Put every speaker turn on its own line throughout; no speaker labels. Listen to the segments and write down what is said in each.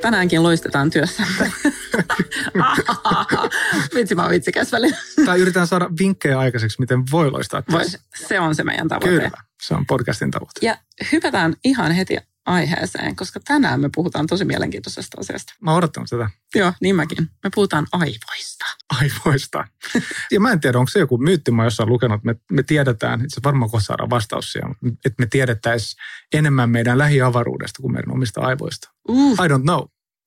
Tänäänkin loistetaan työssä. Vitsi, oon vitsikäs välillä.
Tai yritetään saada vinkkejä aikaiseksi, miten voi loistaa
Voi,
tässä.
se on se meidän tavoite.
Kyllä, se on podcastin tavoite.
Ja hypätään ihan heti aiheeseen, koska tänään me puhutaan tosi mielenkiintoisesta asiasta.
Mä oon odottanut tätä
Joo, niin mäkin. Me puhutaan aivoista.
aivoista. ja mä en tiedä, onko se joku myytti, mä jossain lukenut, että me, me tiedetään, että se varmaan kohta saadaan vastaus siihen, että me tiedettäisiin enemmän meidän lähiavaruudesta kuin meidän omista aivoista.
Uh,
I don't know.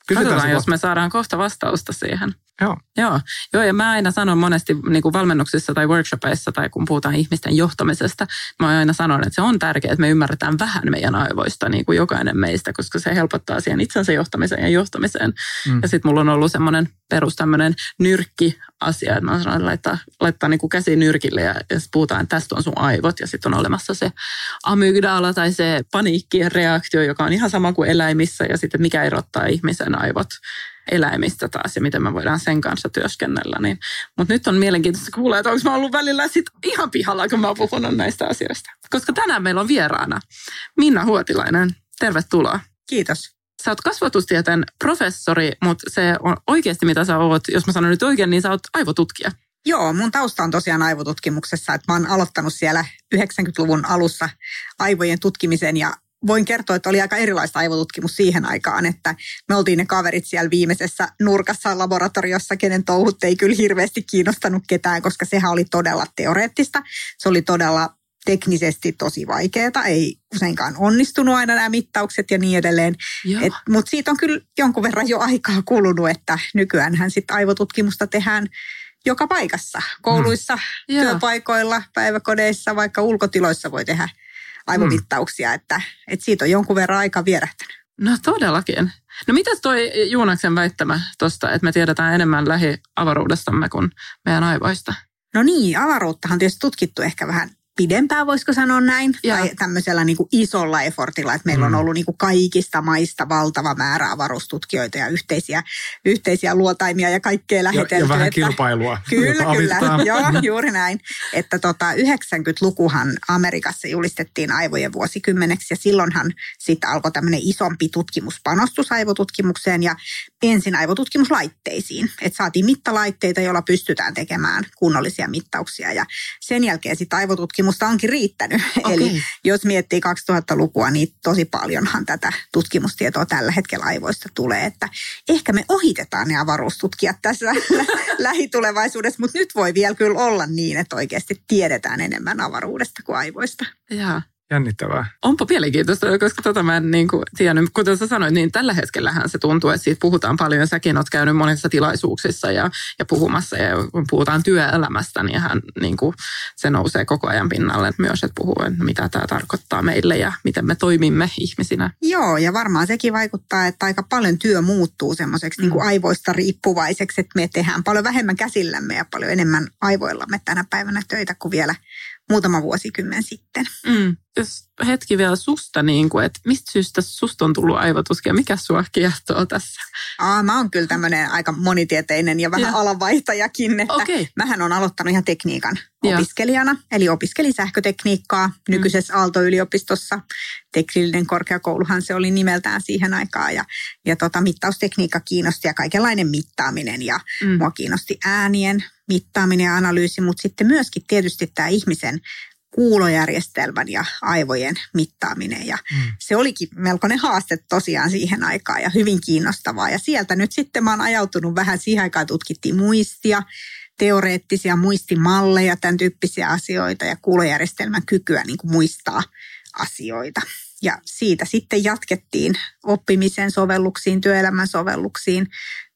Kysytään
katsotaan, jos me saadaan kohta vastausta siihen.
Joo.
Joo, Joo ja mä aina sanon monesti niin kuin valmennuksissa tai workshopeissa tai kun puhutaan ihmisten johtamisesta, mä aina sanon, että se on tärkeää, että me ymmärretään vähän meidän aivoista, niin kuin jokainen meistä, koska se helpottaa siihen itsensä johtamiseen ja johtamiseen.
Mm.
Ja sitten mulla on ollut semmoinen perus tämmöinen nyrkki-asia, että mä sanon, että laittaa, laittaa niin kuin käsi nyrkille ja, ja puhutaan, että tästä on sun aivot ja sitten on olemassa se amygdala tai se paniikkireaktio, joka on ihan sama kuin eläimissä ja sitten mikä erottaa ihmisen aivot eläimistä taas ja miten me voidaan sen kanssa työskennellä. Niin. Mutta nyt on mielenkiintoista kuulla, että onko mä ollut välillä sit ihan pihalla, kun mä oon puhunut näistä asioista. Koska tänään meillä on vieraana Minna Huotilainen. Tervetuloa.
Kiitos.
Sä oot kasvatustieteen professori, mutta se on oikeasti mitä sä oot, jos mä sanon nyt oikein, niin sä oot aivotutkija.
Joo, mun tausta on tosiaan aivotutkimuksessa, että mä oon aloittanut siellä 90-luvun alussa aivojen tutkimisen ja voin kertoa, että oli aika erilaista aivotutkimus siihen aikaan, että me oltiin ne kaverit siellä viimeisessä nurkassa laboratoriossa, kenen touhut ei kyllä hirveästi kiinnostanut ketään, koska sehän oli todella teoreettista. Se oli todella teknisesti tosi vaikeaa, ei useinkaan onnistunut aina nämä mittaukset ja niin edelleen. Mutta siitä on kyllä jonkun verran jo aikaa kulunut, että nykyäänhän sitten aivotutkimusta tehdään joka paikassa. Kouluissa,
Joo.
työpaikoilla, päiväkodeissa, vaikka ulkotiloissa voi tehdä aivomittauksia, että, että siitä on jonkun verran aika vierähtänyt.
No todellakin. No mitäs toi Juunaksen väittämä tuosta, että me tiedetään enemmän lähiavaruudestamme kuin meidän aivoista?
No niin, avaruuttahan on tietysti tutkittu ehkä vähän pidempään, voisiko sanoa näin,
Joo.
tai tämmöisellä niin kuin isolla effortilla, että meillä on
Mm.
ollut niin kuin kaikista maista valtava määrä avaruustutkijoita ja yhteisiä, yhteisiä luotaimia ja kaikkea
Ja,
lähetelty.
ja vähän
että-
kilpailua.
Kyllä, kyllä. Joo, juuri näin. Että tota, 90-lukuhan Amerikassa julistettiin aivojen vuosikymmeneksi ja silloinhan sitten alkoi tämmöinen isompi tutkimuspanostus aivotutkimukseen ja ensin aivotutkimuslaitteisiin. Että saatiin mittalaitteita, joilla pystytään tekemään kunnollisia mittauksia ja sen jälkeen sitten aivotutkimusta onkin riittänyt.
Okei.
Eli jos miettii 2000-lukua, niin tosi paljonhan tätä tutkimustietoa tällä hetkellä aivoista tulee, että ehkä me ohitetaan ne avaruustutkijat tässä lä- lähitulevaisuudessa, mutta nyt voi vielä kyllä olla niin, että oikeasti tiedetään enemmän avaruudesta kuin aivoista.
Jaa.
Jännittävää.
Onpa mielenkiintoista, koska tota mä en niin kuin tiennyt. Kuten sä sanoit, niin tällä hetkellähän se tuntuu, että siitä puhutaan paljon. Säkin oot käynyt monissa tilaisuuksissa ja, ja puhumassa. Ja kun puhutaan työelämästä, niin hän, niin kuin, se nousee koko ajan pinnalle myös, että puhuu, että mitä tämä tarkoittaa meille ja miten me toimimme ihmisinä.
Joo, ja varmaan sekin vaikuttaa, että aika paljon työ muuttuu semmoiseksi niin kuin
Mm.
aivoista riippuvaiseksi, että me tehdään paljon vähemmän käsillämme ja paljon enemmän aivoillamme tänä päivänä töitä kuin vielä muutama vuosikymmen sitten.
Mm. Jos hetki vielä susta, niin kuin, että mistä syystä susta on tullut aivotutkija? Mikä sua kiehtoo tässä?
Aa, mä oon kyllä tämmöinen aika monitieteinen ja vähän
Joo.
alanvaihtajakin, että.
Okay.
Mähän on aloittanut ihan tekniikan
Joo.
opiskelijana, eli opiskelin sähkötekniikkaa nykyisessä Aalto-yliopistossa. Teknillinen korkeakouluhan se oli nimeltään siihen aikaan ja, ja tota, mittaustekniikka kiinnosti ja kaikenlainen mittaaminen ja
Mm.
mua kiinnosti äänien mittaaminen ja analyysi, mutta sitten myöskin tietysti tämä ihmisen kuulojärjestelmän ja aivojen mittaaminen ja
Mm.
se olikin melkoinen haaste tosiaan siihen aikaan ja hyvin kiinnostavaa. Ja sieltä nyt sitten mä oon ajautunut vähän siihen aikaan, tutkittiin muistia, teoreettisia muistimalleja, tämän tyyppisiä asioita ja kuulojärjestelmän kykyä niin kuin muistaa asioita. Ja siitä sitten jatkettiin oppimisen sovelluksiin, työelämän sovelluksiin,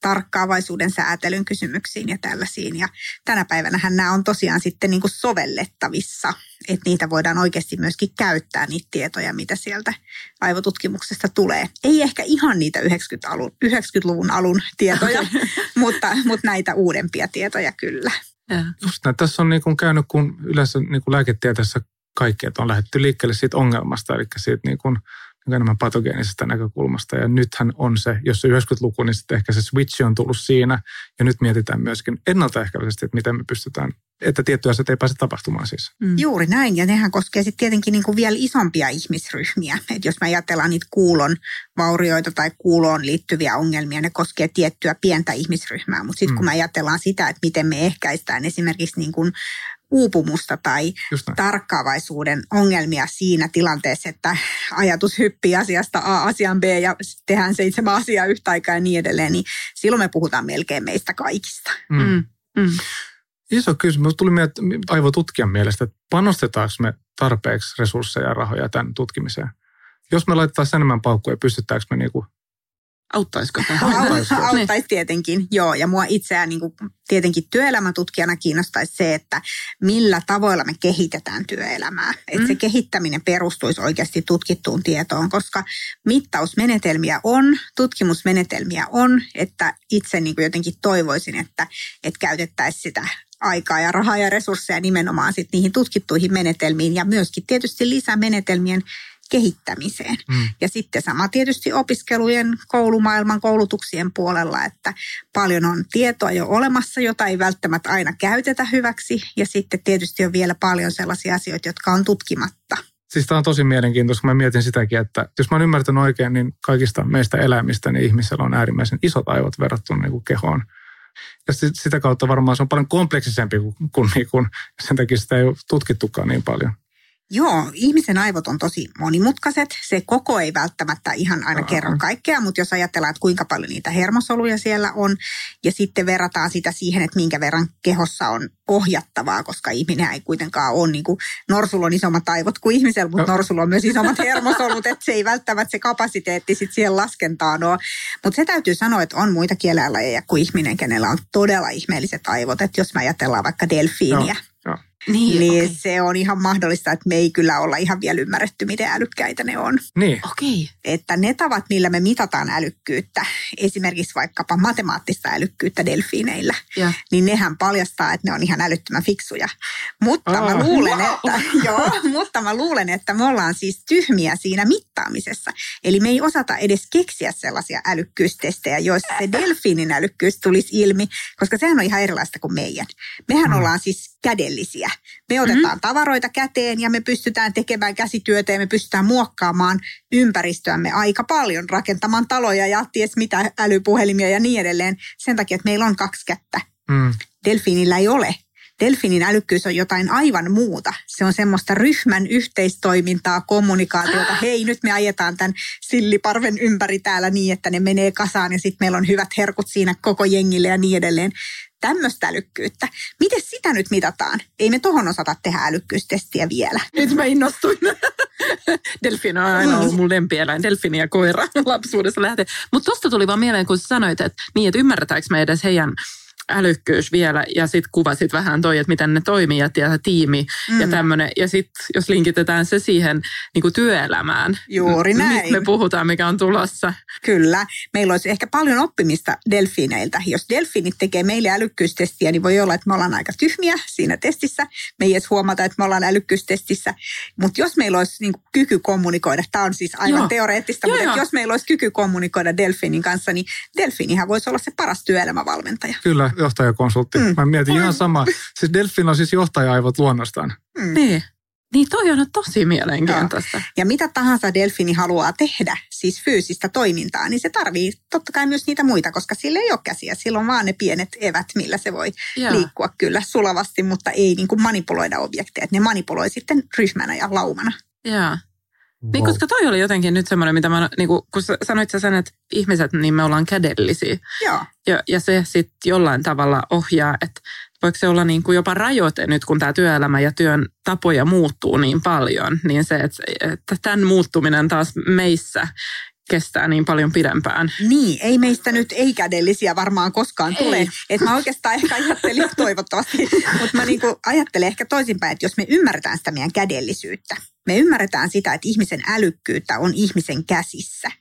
tarkkaavaisuuden säätelyn kysymyksiin ja tällaisiin. Ja tänä päivänä nämä on tosiaan sitten niin kuin sovellettavissa, että niitä voidaan oikeasti myöskin käyttää, niitä tietoja, mitä sieltä aivotutkimuksesta tulee. Ei ehkä ihan niitä 90-luvun, 90-luvun alun tietoja, mutta, mutta näitä uudempia tietoja kyllä.
Ja. Just näin. Tässä on niin kuin käynyt, kun yleensä niin kuin lääketieteessä kaikki, että on lähdetty liikkeelle siitä ongelmasta, eli siitä niin kuin enemmän patogeenisesta näkökulmasta. Ja nythän on se, jos se 90-luku, niin sitten ehkä se switch on tullut siinä. Ja nyt mietitään myöskin ennaltaehkäisesti, että miten me pystytään, että tiettyjä asiat ei pääse tapahtumaan siis.
Mm. Juuri näin, ja nehän koskee sitten tietenkin niin kuin vielä isompia ihmisryhmiä. että jos me ajatellaan niitä kuulon vaurioita tai kuuloon liittyviä ongelmia, ne koskee tiettyä pientä ihmisryhmää. Mutta sitten mm. kun me ajatellaan sitä, että miten me ehkäistään esimerkiksi niin kuin uupumusta tai tarkkaavaisuuden ongelmia siinä tilanteessa, että ajatus hyppii asiasta A asian B ja tehdään seitsemän asiaa yhtä aikaa ja niin edelleen, niin silloin me puhutaan melkein meistä kaikista. Mm. Mm.
Mm. Iso kysymys. Tuli aivotutkijan mielestä, että panostetaanko me tarpeeksi resursseja ja rahoja tämän tutkimiseen? Jos me laitetaan enemmän paukkuja, pystytäänkö me niinku
Auttaisiko
tämä? Auttaisi, auttaisi tietenkin, joo. Ja mua itseään niin kuin, tietenkin työelämätutkijana kiinnostaisi se, että millä tavoilla me kehitetään työelämää. Että mm. se kehittäminen perustuisi oikeasti tutkittuun tietoon, koska mittausmenetelmiä on, tutkimusmenetelmiä on, että itse niin kuin jotenkin toivoisin, että, että käytettäisiin sitä aikaa ja rahaa ja resursseja nimenomaan sit niihin tutkittuihin menetelmiin ja myöskin tietysti lisämenetelmien kehittämiseen. Mm. Ja sitten sama tietysti opiskelujen, koulumaailman, koulutuksien puolella, että paljon on tietoa jo olemassa, jota ei välttämättä aina käytetä hyväksi. Ja sitten tietysti on vielä paljon sellaisia asioita, jotka on tutkimatta.
Siis tämä on tosi mielenkiintoista, kun mä mietin sitäkin, että jos mä oon ymmärtänyt oikein, niin kaikista meistä eläimistä niin ihmisellä on äärimmäisen isot aivot verrattuna niin kuin kehoon. Ja sitä kautta varmaan se on paljon kompleksisempi kuin, kuin, niin kuin sen takia sitä ei ole tutkittukaan niin paljon.
Joo, ihmisen aivot on tosi monimutkaiset. Se koko ei välttämättä ihan aina uh-huh. kerro kaikkea, mutta jos ajatellaan, että kuinka paljon niitä hermosoluja siellä on, ja sitten verrataan sitä siihen, että minkä verran kehossa on ohjattavaa, koska ihminen ei kuitenkaan ole, niin kuin, norsulla on isommat aivot kuin ihmisellä, mutta no. norsulla on myös isommat hermosolut, että se ei välttämättä se kapasiteetti sitten siihen laskentaan ole. Mutta se täytyy sanoa, että on muita kielelajeja kuin ihminen, kenellä on todella ihmeelliset aivot, että jos me ajatellaan vaikka delfiiniä, no niin, niin okay. se on ihan mahdollista, että me ei kyllä olla ihan vielä ymmärretty, miten älykkäitä ne on.
Niin.
Okay.
Että ne tavat, millä me mitataan älykkyyttä, esimerkiksi vaikkapa matemaattista älykkyyttä delfiineillä, ja. niin nehän paljastaa, että ne on ihan älyttömän fiksuja. Mutta, oh, mä luulen, wow. että, joo, mutta mä luulen, että me ollaan siis tyhmiä siinä mittaamisessa. Eli me ei osata edes keksiä sellaisia älykkyystestejä, joissa se delfiinin älykkyys tulisi ilmi, koska sehän on ihan erilaista kuin meidän. Mehän mm. ollaan siis kädellisiä. Me otetaan mm-hmm. tavaroita käteen ja me pystytään tekemään käsityötä ja me pystytään muokkaamaan ympäristöämme aika paljon, rakentamaan taloja ja ties mitä älypuhelimia ja niin edelleen sen takia, että meillä on kaksi kättä. Mm. Delfiinillä ei ole. Delfinin älykkyys on jotain aivan muuta. Se on semmoista ryhmän yhteistoimintaa, kommunikaatiota. Hei, nyt me ajetaan tämän silliparven ympäri täällä niin, että ne menee kasaan ja sitten meillä on hyvät herkut siinä koko jengille ja niin edelleen tämmöistä älykkyyttä. Miten sitä nyt mitataan? Ei me tohon osata tehdä älykkyystestiä vielä.
Nyt mä innostuin. Delfini on aina ollut mun lempieläin. Delfini ja koira lapsuudessa lähtee. Mutta tosta tuli vaan mieleen, kun sanoit, että niin, että ymmärretäänkö me edes heidän älykkyys vielä ja sitten kuvasit vähän toi, että miten ne toimii ja tiimi mm. ja tämmöinen. Ja sitten jos linkitetään se siihen niin kuin työelämään.
Juuri näin.
Mistä me puhutaan, mikä on tulossa.
Kyllä. Meillä olisi ehkä paljon oppimista delfiineiltä. Jos delfiinit tekee meille älykkyystestiä, niin voi olla, että me ollaan aika tyhmiä siinä testissä. Me ei edes huomata, että me ollaan älykkyystestissä. Mutta jos meillä olisi niin kyky kommunikoida, tämä on siis aivan joo. teoreettista, joo, mutta joo. jos meillä olisi kyky kommunikoida delfiinin kanssa, niin delfiinihän voisi olla se paras työelämävalmentaja.
Kyllä, johtajakonsultti. Mm. Mä mietin mm. ihan sama. Siis Delfin on siis johtaja-aivot luonnostaan.
Mm. Niin. Niin toi on tosi mielenkiintoista.
Ja, ja mitä tahansa delfini haluaa tehdä, siis fyysistä toimintaa, niin se tarvii totta kai myös niitä muita, koska sillä ei ole käsiä. Sillä on vaan ne pienet evät, millä se voi ja. liikkua kyllä sulavasti, mutta ei niin kuin manipuloida objekteja. Ne manipuloi sitten ryhmänä ja laumana.
Joo. Niin, koska toi oli jotenkin nyt semmoinen, mitä mä, niin kuin, kun sanoit sä sen, että ihmiset, niin me ollaan kädellisiä.
Joo.
Ja, ja se sitten jollain tavalla ohjaa, että voiko se olla niin kuin jopa rajoite nyt, kun tämä työelämä ja työn tapoja muuttuu niin paljon, niin se, että, että tämän muuttuminen taas meissä kestää niin paljon pidempään.
Niin, ei meistä nyt ei-kädellisiä varmaan koskaan ei. tule. Että mä oikeastaan ehkä ajattelin, toivottavasti, mutta mä niinku ajattelen ehkä toisinpäin, että jos me ymmärretään sitä meidän kädellisyyttä, me ymmärretään sitä, että ihmisen älykkyyttä on ihmisen käsissä,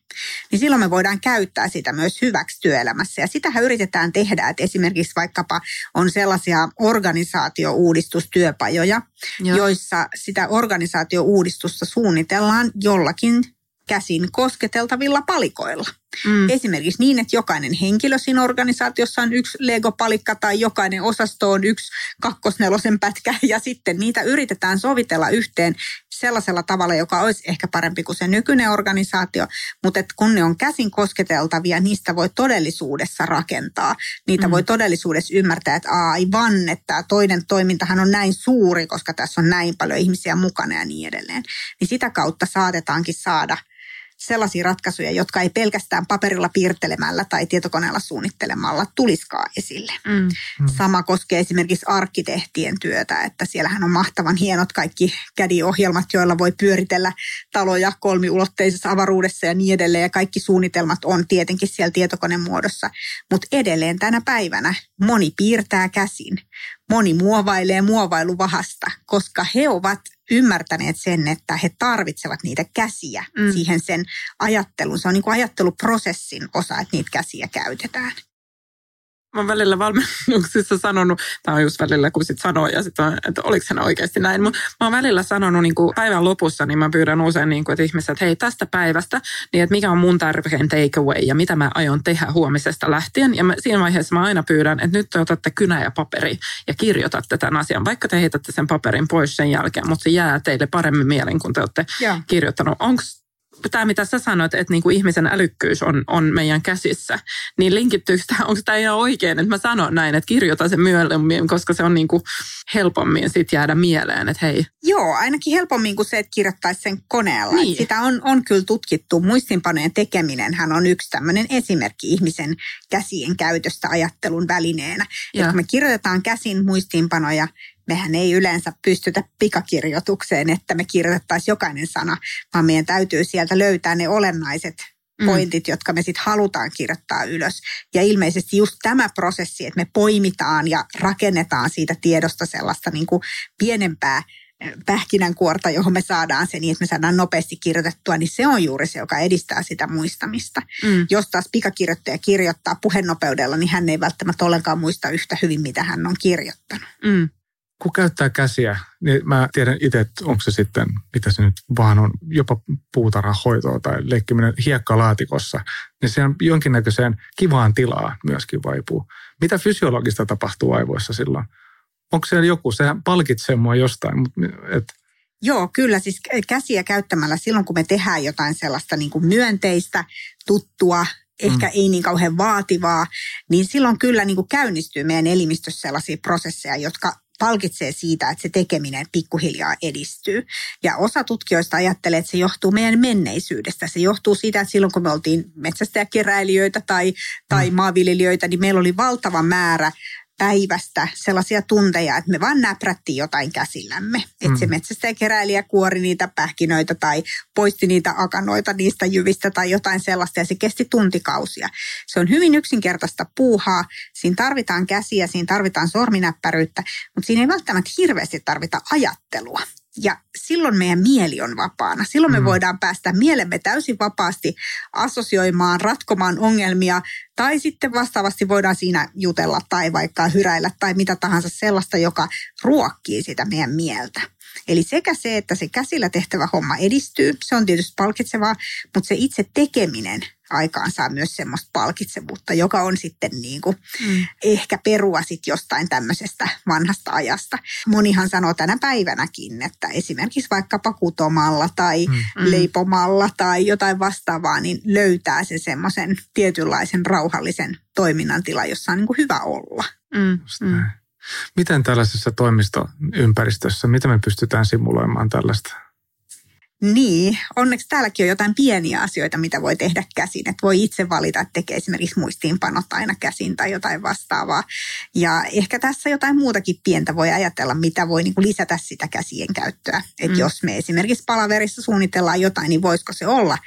niin silloin me voidaan käyttää sitä myös hyväksi työelämässä. Ja sitähän yritetään tehdä, että esimerkiksi vaikkapa on sellaisia organisaatio-uudistustyöpajoja, Joo. joissa sitä organisaatio-uudistusta suunnitellaan jollakin käsin kosketeltavilla palikoilla. Mm. Esimerkiksi niin, että jokainen henkilö siinä organisaatiossa on yksi Lego-palikka tai jokainen osasto on yksi kakkosnelosen pätkä ja sitten niitä yritetään sovitella yhteen sellaisella tavalla, joka olisi ehkä parempi kuin se nykyinen organisaatio, mutta että kun ne on käsin kosketeltavia, niistä voi todellisuudessa rakentaa. Niitä mm. voi todellisuudessa ymmärtää, että aivan, että toinen toimintahan on näin suuri, koska tässä on näin paljon ihmisiä mukana ja niin edelleen. Niin sitä kautta saatetaankin saada – sellaisia ratkaisuja, jotka ei pelkästään paperilla piirtelemällä tai tietokoneella suunnittelemalla tuliskaan esille. Mm. mm. Sama koskee esimerkiksi arkkitehtien työtä, että siellähän on mahtavan hienot kaikki kädiohjelmat, joilla voi pyöritellä taloja kolmiulotteisessa avaruudessa ja niin edelleen. Ja kaikki suunnitelmat on tietenkin siellä tietokoneen muodossa. Mutta edelleen tänä päivänä moni piirtää käsin. Moni muovailee muovailuvahasta, koska he ovat ymmärtäneet sen, että he tarvitsevat niitä käsiä mm. siihen sen ajattelun. Se on niin kuin ajatteluprosessin osa, että niitä käsiä käytetään
mä oon välillä valmennuksissa sanonut, tämä on just välillä kun sit sanoo ja sitten että oliko hän oikeasti näin, mutta mä oon välillä sanonut niin kuin päivän lopussa, niin mä pyydän usein niin kuin, että ihmiset, että hei tästä päivästä, niin että mikä on mun tärkein takeaway ja mitä mä aion tehdä huomisesta lähtien. Ja mä, siinä vaiheessa mä aina pyydän, että nyt te otatte kynä ja paperi ja kirjoitatte tämän asian, vaikka te heitätte sen paperin pois sen jälkeen, mutta se jää teille paremmin mieleen, kun te olette ja. kirjoittanut. Onko tämä, mitä sä sanoit, että niin kuin ihmisen älykkyys on, on meidän käsissä, niin linkittyykö tämä, onko tämä ihan oikein, että mä sanon näin, että kirjoita se myöhemmin, koska se on niin kuin helpommin sitten jäädä mieleen, että hei.
Joo, ainakin helpommin kuin se, että kirjoittaisi sen koneella. Niin. Sitä on, on kyllä tutkittu. Muistinpanojen tekeminen hän on yksi tämmöinen esimerkki ihmisen käsien käytöstä ajattelun välineenä. Ja. Kun me kirjoitetaan käsin muistiinpanoja, mehän ei yleensä pystytä pikakirjoitukseen, että me kirjoitettaisiin jokainen sana, vaan meidän täytyy sieltä löytää ne olennaiset mm. pointit, mm. jotka me sitten halutaan kirjoittaa ylös. Ja ilmeisesti just tämä prosessi, että me poimitaan ja rakennetaan siitä tiedosta sellaista niin kuin pienempää eh, pähkinänkuorta, johon me saadaan se niin, että me saadaan nopeasti kirjoitettua, niin se on juuri se, joka edistää sitä muistamista. Mm. Jos taas pikakirjoittaja kirjoittaa puhenopeudella, niin hän ei välttämättä ollenkaan muista yhtä hyvin, mitä hän on kirjoittanut.
Mm
kun käyttää käsiä, niin mä tiedän itse, että onko se sitten, mitä se nyt vaan on, jopa puutarhahoitoa tai leikkiminen hiekkalaatikossa, niin se on jonkinnäköiseen kivaan tilaa myöskin vaipuu. Mitä fysiologista tapahtuu aivoissa silloin? Onko siellä joku, sehän palkitsee mua jostain, mutta et,
Joo, kyllä. Siis käsiä käyttämällä silloin, kun me tehdään jotain sellaista niin kuin myönteistä, tuttua, ehkä mm. ei niin kauhean vaativaa, niin silloin kyllä niin kuin käynnistyy meidän elimistössä sellaisia prosesseja, jotka palkitsee siitä, että se tekeminen pikkuhiljaa edistyy. Ja osa tutkijoista ajattelee, että se johtuu meidän menneisyydestä. Se johtuu siitä, että silloin kun me oltiin metsästäjäkeräilijöitä tai, tai mm. maanviljelijöitä, niin meillä oli valtava määrä päivästä sellaisia tunteja, että me vaan näprättiin jotain käsillämme. Mm. Että se metsästäjäkeräilijä kuori niitä pähkinöitä tai poisti niitä akanoita niistä jyvistä tai jotain sellaista ja se kesti tuntikausia. Se on hyvin yksinkertaista puuhaa. Siinä tarvitaan käsiä, siinä tarvitaan sorminäppäryyttä, mutta siinä ei välttämättä hirveästi tarvita ajattelua. Ja silloin meidän mieli on vapaana. Silloin me mm. voidaan päästä mielemme täysin vapaasti assosioimaan, ratkomaan ongelmia tai sitten vastaavasti voidaan siinä jutella tai vaikka hyräillä tai mitä tahansa sellaista, joka ruokkii sitä meidän mieltä. Eli sekä se, että se käsillä tehtävä homma edistyy, se on tietysti palkitsevaa, mutta se itse tekeminen aikaan saa myös semmoista palkitsevuutta, joka on sitten niin kuin mm. ehkä perua sit jostain tämmöisestä vanhasta ajasta. Monihan sanoo tänä päivänäkin, että esimerkiksi vaikka pakutomalla tai mm. mm. leipomalla tai jotain vastaavaa, niin löytää se semmoisen tietynlaisen rauhallisen toiminnan tila, jossa on niin kuin hyvä olla.
Mm. Mm.
Miten tällaisessa toimistoympäristössä, miten me pystytään simuloimaan tällaista?
Niin, onneksi täälläkin on jotain pieniä asioita, mitä voi tehdä käsin. Että voi itse valita, että tekee esimerkiksi muistiinpanot aina käsin tai jotain vastaavaa. Ja ehkä tässä jotain muutakin pientä voi ajatella, mitä voi niin kuin lisätä sitä käsien käyttöä. Että mm. jos me esimerkiksi palaverissa suunnitellaan jotain, niin voisiko se olla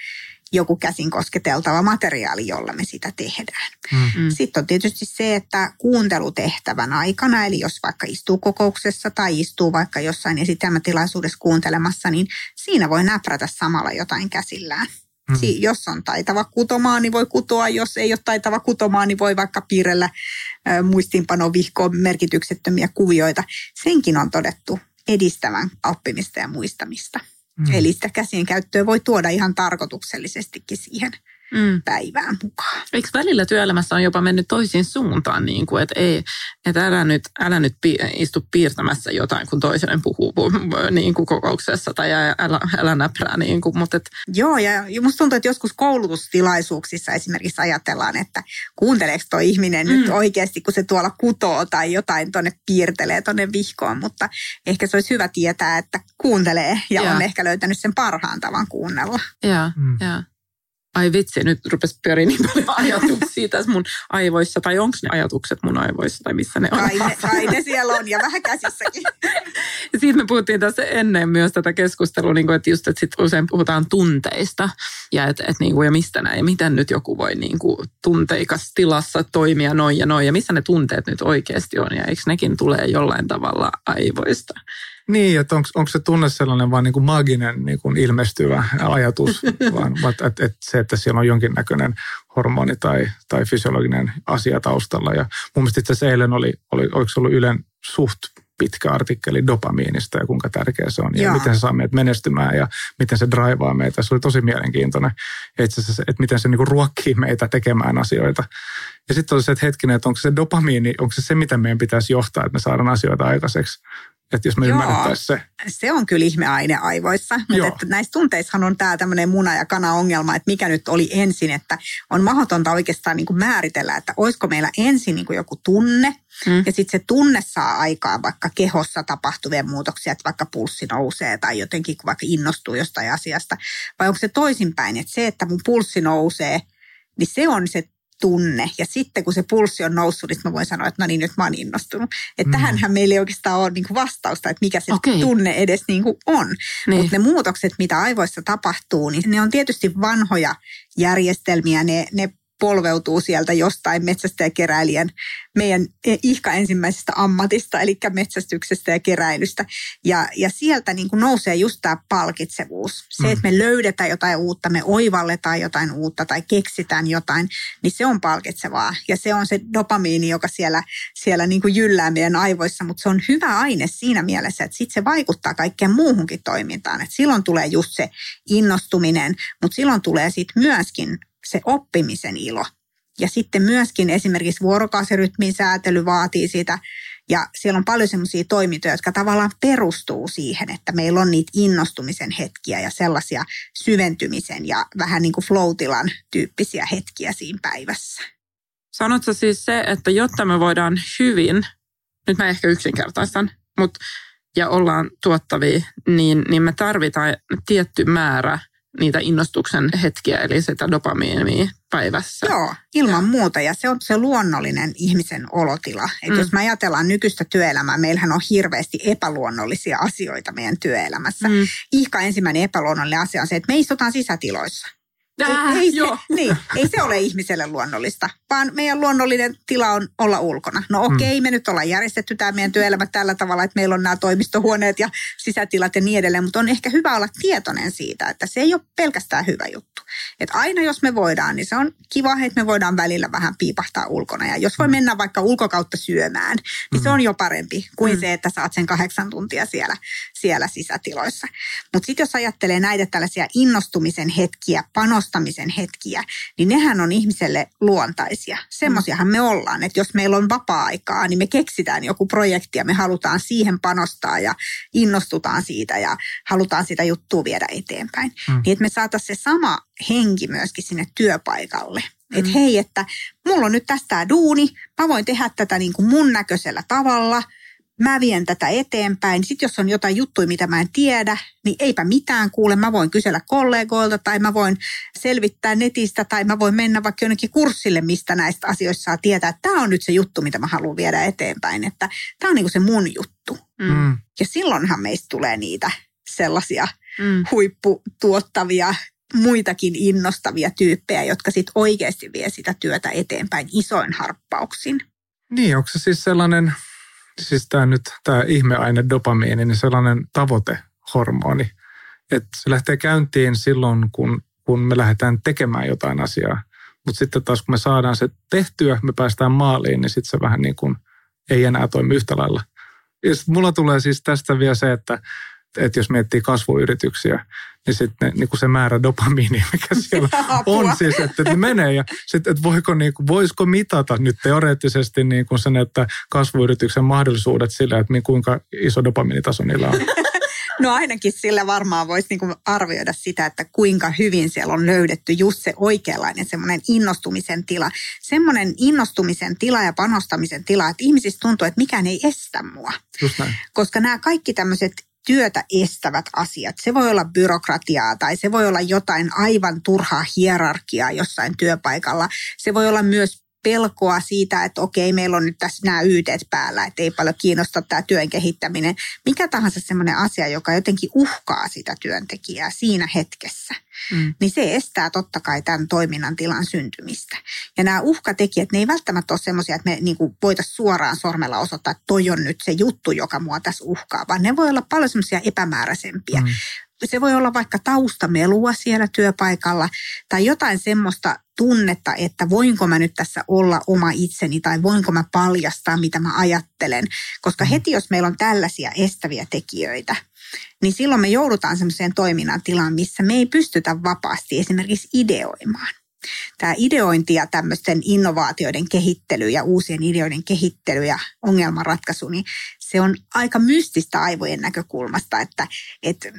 joku käsin kosketeltava materiaali, jolla me sitä tehdään. Mm-hmm. Sitten on tietysti se, että kuuntelutehtävän aikana, eli jos vaikka istuu kokouksessa tai istuu vaikka jossain esitelmätilaisuudessa kuuntelemassa, niin siinä voi näprätä samalla jotain käsillään. Mm-hmm. Si- jos on taitava kutomaan, niin voi kutoa. Jos ei ole taitava kutomaan, niin voi vaikka piirrellä muistiinpano vihkoon merkityksettömiä kuvioita. Senkin on todettu edistävän oppimista ja muistamista. Mm. Eli sitä käsien käyttöä voi tuoda ihan tarkoituksellisestikin siihen mm. päivään mukaan.
Eikö välillä työelämässä on jopa mennyt toisiin suuntaan, niin kuin, että, ei, että älä nyt, älä nyt pi, istu piirtämässä jotain, kun toiselle puhuu niin kuin kokouksessa tai älä, älä näprää. Niin kuin, mutta et...
Joo, ja musta tuntuu, että joskus koulutustilaisuuksissa esimerkiksi ajatellaan, että kuunteleeko tuo ihminen mm. nyt oikeasti, kun se tuolla kutoo tai jotain tuonne piirtelee tuonne vihkoon, mutta ehkä se olisi hyvä tietää, että kuuntelee ja, ja. on ehkä löytänyt sen parhaan tavan kuunnella.
Joo, mm. joo ai vitsi, nyt rupesi pyöriä niin paljon ajatuksia tässä mun aivoissa, tai onko ne ajatukset mun aivoissa, tai missä ne on?
Kai ne, kai ne siellä on, ja vähän käsissäkin.
Siitä me puhuttiin tässä ennen myös tätä keskustelua, niin kuin, että just, että sit usein puhutaan tunteista, ja, et, et, niin kuin, ja mistä näin, ja miten nyt joku voi niin kuin, tunteikas tilassa toimia noin ja noin, ja missä ne tunteet nyt oikeasti on, ja eikö nekin tulee jollain tavalla aivoista?
Niin, että onko se tunne sellainen vaan niin kuin maginen niin kuin ilmestyvä ajatus, vaan että et se, että siellä on jonkinnäköinen hormoni tai, tai fysiologinen asia taustalla. Ja mun mielestä itse asiassa eilen oli, oli, oliko se ollut Ylen suht pitkä artikkeli dopamiinista ja kuinka tärkeä se on ja Jaa. miten se saa meidät menestymään ja miten se draivaa meitä. Se oli tosi mielenkiintoinen, itse asiassa, että miten se niinku ruokkii meitä tekemään asioita. Ja sitten oli se, että hetkinen, että onko se dopamiini, onko se se, mitä meidän pitäisi johtaa, että me saadaan asioita aikaiseksi. Että jos me Joo, ymmärrettäisiin se.
Se on kyllä ihmeaine aivoissa. Mutta että näissä tunteissahan on tämä tämmöinen muna- ja kana-ongelma, että mikä nyt oli ensin. Että on mahdotonta oikeastaan niin kuin määritellä, että olisiko meillä ensin niin kuin joku tunne. Hmm. Ja sitten se tunne saa aikaa vaikka kehossa tapahtuvia muutoksia, että vaikka pulssi nousee tai jotenkin vaikka innostuu jostain asiasta. Vai onko se toisinpäin, että se, että mun pulssi nousee, niin se on se tunne. Ja sitten kun se pulssi on noussut, niin mä voin sanoa, että no niin, nyt mä oon innostunut. Että mm. tähänhän meillä ei oikeastaan ole niinku vastausta, että mikä se okay. tunne edes niinku on. Niin. Mutta ne muutokset, mitä aivoissa tapahtuu, niin ne on tietysti vanhoja järjestelmiä. Ne, ne polveutuu sieltä jostain metsästäjäkeräilijän meidän ihka ensimmäisestä ammatista, eli metsästyksestä ja keräilystä. Ja, ja sieltä niin kuin nousee just tämä palkitsevuus. Se, mm. että me löydetään jotain uutta, me oivalletaan jotain uutta tai keksitään jotain, niin se on palkitsevaa. Ja se on se dopamiini, joka siellä, siellä niin kuin jyllää meidän aivoissa, mutta se on hyvä aine siinä mielessä, että sitten se vaikuttaa kaikkeen muuhunkin toimintaan. Et silloin tulee just se innostuminen, mutta silloin tulee sitten myöskin se oppimisen ilo. Ja sitten myöskin esimerkiksi vuorokausirytmin säätely vaatii sitä. Ja siellä on paljon sellaisia toimintoja, jotka tavallaan perustuu siihen, että meillä on niitä innostumisen hetkiä ja sellaisia syventymisen ja vähän niin kuin flow tyyppisiä hetkiä siinä päivässä.
Sanotko siis se, että jotta me voidaan hyvin, nyt mä ehkä yksinkertaistan, mutta ja ollaan tuottavia, niin, niin me tarvitaan tietty määrä niitä innostuksen hetkiä, eli sitä dopamiinia päivässä.
Joo, ilman ja. muuta. Ja se on se luonnollinen ihmisen olotila. Että mm. jos me ajatellaan nykyistä työelämää, meillähän on hirveästi epäluonnollisia asioita meidän työelämässä. Mm. Ihka ensimmäinen epäluonnollinen asia on se, että me istutaan sisätiloissa.
Äh,
ei, se, niin, ei se ole ihmiselle luonnollista, vaan meidän luonnollinen tila on olla ulkona. No okei, okay, mm. me nyt ollaan järjestetty tämä meidän työelämä tällä tavalla, että meillä on nämä toimistohuoneet ja sisätilat ja niin edelleen, mutta on ehkä hyvä olla tietoinen siitä, että se ei ole pelkästään hyvä juttu. Että aina jos me voidaan, niin se on kiva, että me voidaan välillä vähän piipahtaa ulkona. Ja jos voi mm. mennä vaikka ulkokautta syömään, niin mm. se on jo parempi kuin mm. se, että saat sen kahdeksan tuntia siellä, siellä sisätiloissa. Mutta sitten jos ajattelee näitä tällaisia innostumisen hetkiä, panostamisen hetkiä, niin nehän on ihmiselle luontaisia. Semmoisiahan me ollaan, että jos meillä on vapaa-aikaa, niin me keksitään joku projekti ja me halutaan siihen panostaa ja innostutaan siitä ja halutaan sitä juttua viedä eteenpäin. Mm. Niin että me saataisiin se sama henki myöskin sinne työpaikalle. Mm. Että hei, että mulla on nyt tästä duuni, mä voin tehdä tätä niin kuin mun näköisellä tavalla – mä vien tätä eteenpäin. Sitten jos on jotain juttuja, mitä mä en tiedä, niin eipä mitään kuule. Mä voin kysellä kollegoilta tai mä voin selvittää netistä tai mä voin mennä vaikka jonnekin kurssille, mistä näistä asioista saa tietää. Tämä on nyt se juttu, mitä mä haluan viedä eteenpäin. Että tämä on niin kuin se mun juttu.
Mm.
Ja silloinhan meistä tulee niitä sellaisia
Mm.
huipputuottavia, muitakin innostavia tyyppejä, jotka sitten oikeasti vie sitä työtä eteenpäin isoin harppauksin.
Niin, onko se siis sellainen, siis tämä nyt tämä ihmeaine dopamiini, niin sellainen tavoitehormoni, että se lähtee käyntiin silloin, kun, kun me lähdetään tekemään jotain asiaa. Mutta sitten taas kun me saadaan se tehtyä, me päästään maaliin, niin sitten se vähän niin kuin ei enää toimi yhtä lailla. Ja mulla tulee siis tästä vielä se, että, että jos miettii kasvuyrityksiä, niin sitten niin se määrä dopamiinia, mikä siellä on siis, että ne menee ja sitten, että voiko, niin kuin, voisiko mitata nyt teoreettisesti niin kuin sen, että kasvuyrityksen mahdollisuudet sillä, että kuinka iso dopamiinitaso niillä on.
No ainakin sillä varmaan voisi niinku arvioida sitä, että kuinka hyvin siellä on löydetty just se oikeanlainen semmoinen innostumisen tila. Semmoinen innostumisen tila ja panostamisen tila, että ihmisistä tuntuu, että mikään ei estä mua.
Just näin.
Koska nämä kaikki tämmöiset työtä estävät asiat, se voi olla byrokratiaa tai se voi olla jotain aivan turhaa hierarkiaa jossain työpaikalla. Se voi olla myös pelkoa siitä, että okei, meillä on nyt tässä nämä yteet päällä, että ei paljon kiinnosta tämä työn kehittäminen. Mikä tahansa semmoinen asia, joka jotenkin uhkaa sitä työntekijää siinä hetkessä,
Mm.
niin se estää totta kai tämän toiminnan tilan syntymistä. Ja nämä uhkatekijät, ne ei välttämättä ole semmoisia, että me niin voitaisiin suoraan sormella osoittaa, että toi on nyt se juttu, joka mua tässä uhkaa, vaan ne voi olla paljon semmoisia epämääräisempiä.
Mm.
Se voi olla vaikka taustamelua siellä työpaikalla tai jotain semmoista tunnetta, että voinko mä nyt tässä olla oma itseni tai voinko mä paljastaa, mitä mä ajattelen. Koska heti, jos meillä on tällaisia estäviä tekijöitä, niin silloin me joudutaan semmoiseen toiminnan tilaan, missä me ei pystytä vapaasti esimerkiksi ideoimaan. Tämä ideointi ja tämmöisten innovaatioiden kehittely ja uusien ideoiden kehittely ja ongelmanratkaisu, niin se on aika mystistä aivojen näkökulmasta, että, että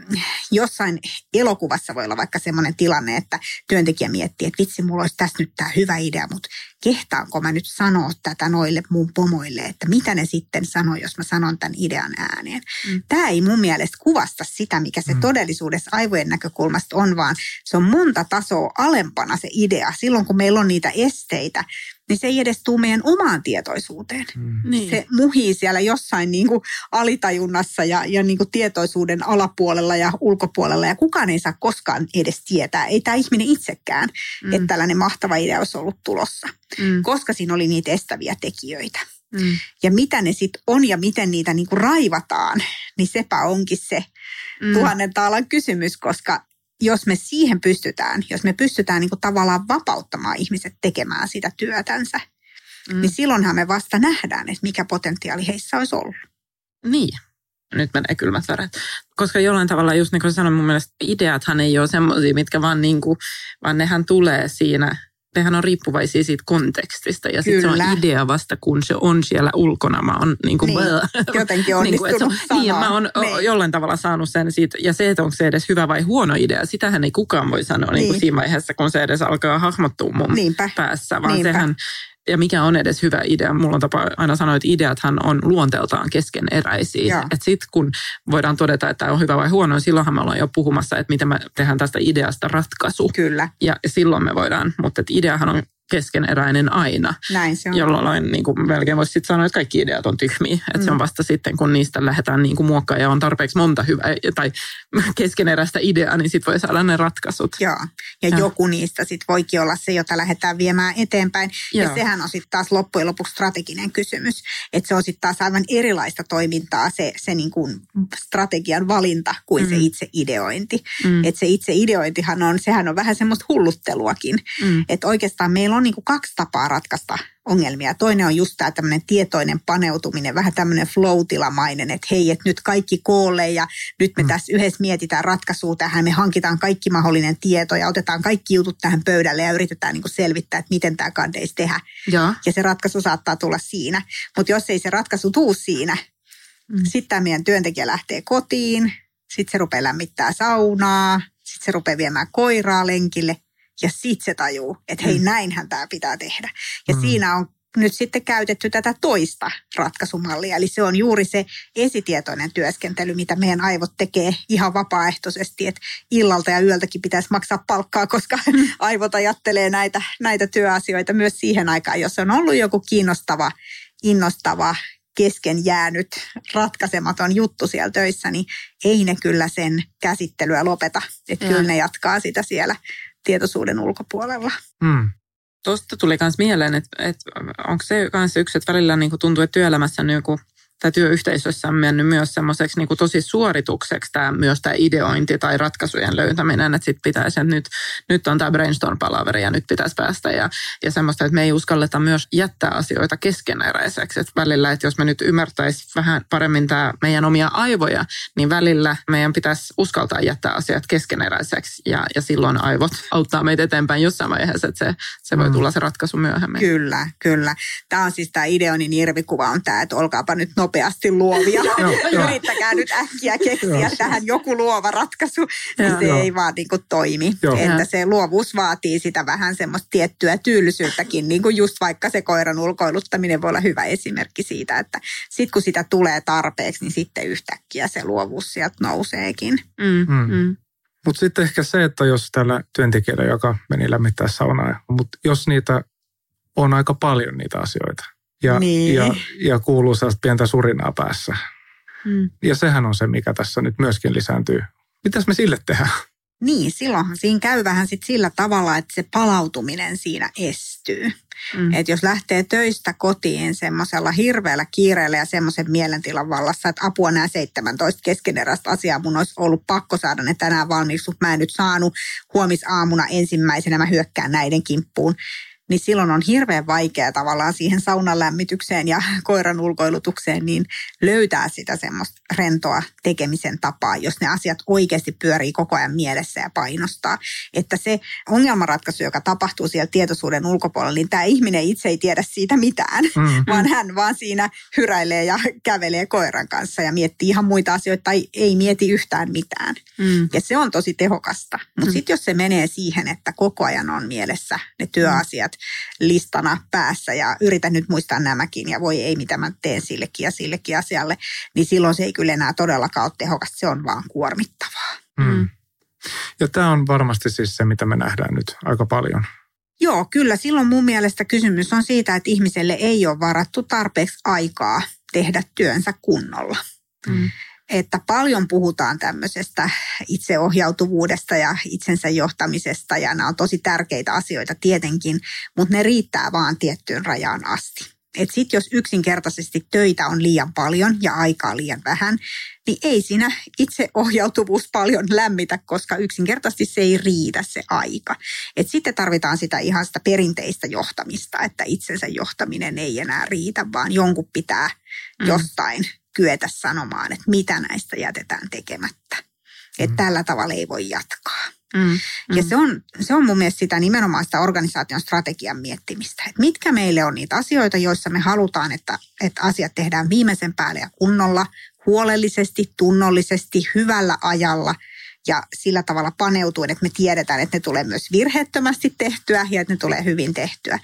jossain elokuvassa voi olla vaikka semmoinen tilanne, että työntekijä miettii, että vitsi, mulla olisi tässä nyt tämä hyvä idea, mutta kehtaanko mä nyt sanoa tätä noille mun pomoille, että mitä ne sitten sanoo, jos mä sanon tämän idean ääneen.
Mm.
Tämä ei mun mielestä kuvasta sitä, mikä se
Mm.
todellisuudessa aivojen näkökulmasta on, vaan se on monta tasoa alempana se idea. Silloin kun meillä on niitä esteitä, niin se ei edes tule meidän omaan tietoisuuteen.
Mm.
Niin.
Se muhii siellä jossain niin kuin alitajunnassa ja, ja niin kuin tietoisuuden alapuolella ja ulkopuolella ja kukaan ei saa koskaan edes tietää, ei tämä ihminen itsekään, mm. että tällainen mahtava idea olisi ollut tulossa,
mm.
koska siinä oli niitä estäviä tekijöitä.
Mm.
Ja mitä ne sitten on ja miten niitä niin kuin raivataan, niin sepä onkin se
Mm.
tuhannen taalan kysymys, koska jos me siihen pystytään, jos me pystytään niin kuin tavallaan vapauttamaan ihmiset tekemään sitä työtänsä,
Mm.
niin silloinhan me vasta nähdään, että mikä potentiaali heissä olisi ollut.
Niin. Nyt menee kylmät väret. Koska jollain tavalla, just niin kuin sanoin, mun mielestä ideathan ei ole semmoisia, mitkä vaan niin kuin, vaan nehän tulee siinä, nehän on riippuvaisia siitä kontekstista. Ja sitten se on idea vasta, kun se on siellä ulkona. Mä oon niin kuin,
Niin, jotenkin
Niin kuin, se on- Niin, ja mä oon
Niin.
jollain tavalla saanut sen siitä, ja se, että onko se edes hyvä vai huono idea, sitähän ei kukaan voi sanoa niin. Niin kuin siinä vaiheessa, kun se edes alkaa hahmottua mun
Niinpä.
päässä, vaan
Niinpä.
sehän, ja mikä on edes hyvä idea, mulla on tapa aina sanoa, että ideathan on luonteeltaan keskeneräisiä. Että sitten kun voidaan todeta, että on hyvä vai huono, niin silloinhan me ollaan jo puhumassa, että miten me tehdään tästä ideasta ratkaisu.
Kyllä,
Ja silloin me voidaan, mutta että ideahan on keskeneräinen aina,
näin se on.
jolloin niin kuin melkein voisi sitten sanoa, että kaikki ideat on tyhmiä. Että mm. se on vasta sitten, kun niistä lähdetään niin kuin muokkaamaan ja on tarpeeksi monta hyvää tai keskeneräistä ideaa, niin sitten voi saada ne ratkaisut.
Joo. Ja
Ja.
joku niistä sitten voikin olla se, jota lähdetään viemään eteenpäin. Ja
Joo.
sehän on sitten taas loppujen lopuksi strateginen kysymys. Että se on sitten taas aivan erilaista toimintaa se, se niin kuin strategian valinta kuin se
Mm.
itse ideointi.
Mm.
Että se itse ideointihan on, sehän on vähän semmoista hullutteluakin.
Mm.
Että oikeastaan meillä on niinku kaksi tapaa ratkaista ongelmia. Toinen on just tämä tämmöinen tietoinen paneutuminen, vähän tämmöinen flow-tilamainen, että hei, että nyt kaikki koolle ja nyt me
Mm.
tässä yhdessä mietitään ratkaisua tähän. Me hankitaan kaikki mahdollinen tieto ja otetaan kaikki jutut tähän pöydälle ja yritetään niinku selvittää, että miten tämä kandeisi tehdä.
Ja.
Ja se ratkaisu saattaa tulla siinä. Mutta jos ei se ratkaisu tuu siinä,
Mm.
mm. sitten tämä meidän työntekijä lähtee kotiin, sitten se rupeaa lämmittää saunaa, sitten se rupeaa viemään koiraa lenkille ja sitten se tajuu, että hei
Mm.
näinhän tämä pitää tehdä. Ja
Mm.
siinä on nyt sitten käytetty tätä toista ratkaisumallia. Eli se on juuri se esitietoinen työskentely, mitä meidän aivot tekee ihan vapaaehtoisesti, että illalta ja yöltäkin pitäisi maksaa palkkaa, koska aivot ajattelee näitä, näitä työasioita myös siihen aikaan, jos on ollut joku kiinnostava, innostava, kesken jäänyt ratkaisematon juttu siellä töissä, niin ei ne kyllä sen käsittelyä lopeta. Että kyllä ne jatkaa sitä siellä tietoisuuden ulkopuolella.
Mm. Tuosta tuli myös mieleen, että, että onko se myös yksi, että välillä niin tuntuu, että työelämässä niin kuin tämä työyhteisössä on mennyt myös semmoiseksi niin tosi suoritukseksi tämä, myös tämä ideointi tai ratkaisujen löytäminen, että sitten pitäisi, että nyt, nyt on tämä brainstorm-palaveri ja nyt pitäisi päästä ja, ja semmoista, että me ei uskalleta myös jättää asioita keskeneräiseksi, että välillä, että jos me nyt ymmärtäisi vähän paremmin tämä meidän omia aivoja, niin välillä meidän pitäisi uskaltaa jättää asiat keskeneräiseksi ja, ja silloin aivot auttaa meitä eteenpäin jossain vaiheessa, että se, se voi mm. tulla se ratkaisu myöhemmin.
Kyllä, kyllä. Tämä on siis tämä ideonin irvikuva on tämä, että olkaapa nyt no nopeasti luovia. Yrittäkää nyt äkkiä keksiä tähän joku luova ratkaisu. Se ei vaan niin kuin toimi. Että se luovuus vaatii sitä vähän semmoista tiettyä tyyllisyyttäkin. Niin kuin just vaikka se koiran ulkoiluttaminen voi olla hyvä esimerkki siitä, että sitten kun sitä tulee tarpeeksi, niin sitten yhtäkkiä se luovuus sieltä nouseekin. Mm. Mm.
Mm. Mutta sitten ehkä se, että jos tällä työntekijällä, joka meni lämmittää saunaa, mutta jos niitä on aika paljon niitä asioita, ja, niin. ja, ja kuuluu sellaista pientä surinaa päässä. Mm. Ja sehän on se, mikä tässä nyt myöskin lisääntyy. Mitäs me sille tehdään?
Niin, silloinhan siinä käy vähän sit sillä tavalla, että se palautuminen siinä estyy. Mm. Että jos lähtee töistä kotiin semmoisella hirveällä kiireellä ja semmoisen mielentilan vallassa, että apua nämä 17 keskeneräistä asiaa mun olisi ollut pakko saada ne tänään valmiiksi, mutta mä en nyt saanut huomisaamuna ensimmäisenä, mä hyökkään näiden kimppuun niin silloin on hirveän vaikea tavallaan siihen saunan lämmitykseen ja koiran ulkoilutukseen niin löytää sitä semmoista rentoa tekemisen tapaa, jos ne asiat oikeasti pyörii koko ajan mielessä ja painostaa. Että se ongelmanratkaisu, joka tapahtuu siellä tietoisuuden ulkopuolella, niin tämä ihminen itse ei tiedä siitä mitään, mm. vaan hän vaan siinä hyräilee ja kävelee koiran kanssa ja miettii ihan muita asioita tai ei mieti yhtään mitään. Mm. Ja se on tosi tehokasta. Mutta mm. sitten jos se menee siihen, että koko ajan on mielessä ne työasiat, listana päässä ja yritän nyt muistaa nämäkin ja voi ei mitä mä teen sillekin ja sillekin asialle, niin silloin se ei kyllä enää todellakaan ole tehokasta, se on vaan kuormittavaa. Mm.
Ja tämä on varmasti siis se, mitä me nähdään nyt aika paljon.
Joo, kyllä. Silloin mun mielestä kysymys on siitä, että ihmiselle ei ole varattu tarpeeksi aikaa tehdä työnsä kunnolla. Mm että paljon puhutaan tämmöisestä itseohjautuvuudesta ja itsensä johtamisesta ja nämä on tosi tärkeitä asioita tietenkin, mutta ne riittää vaan tiettyyn rajaan asti. Että sitten jos yksinkertaisesti töitä on liian paljon ja aikaa liian vähän, niin ei siinä itseohjautuvuus paljon lämmitä, koska yksinkertaisesti se ei riitä se aika. Et sitten tarvitaan sitä ihan sitä perinteistä johtamista, että itsensä johtaminen ei enää riitä, vaan jonkun pitää mm. jostain kyetä sanomaan, että mitä näistä jätetään tekemättä. Että mm. tällä tavalla ei voi jatkaa. Mm, mm. Ja se on, se on mun mielestä sitä nimenomaan sitä organisaation strategian miettimistä. Että mitkä meille on niitä asioita, joissa me halutaan, että, että asiat tehdään viimeisen päälle ja kunnolla, huolellisesti, tunnollisesti, hyvällä ajalla – ja sillä tavalla paneutuen, että me tiedetään, että ne tulee myös virheettömästi tehtyä ja että ne tulee hyvin tehtyä.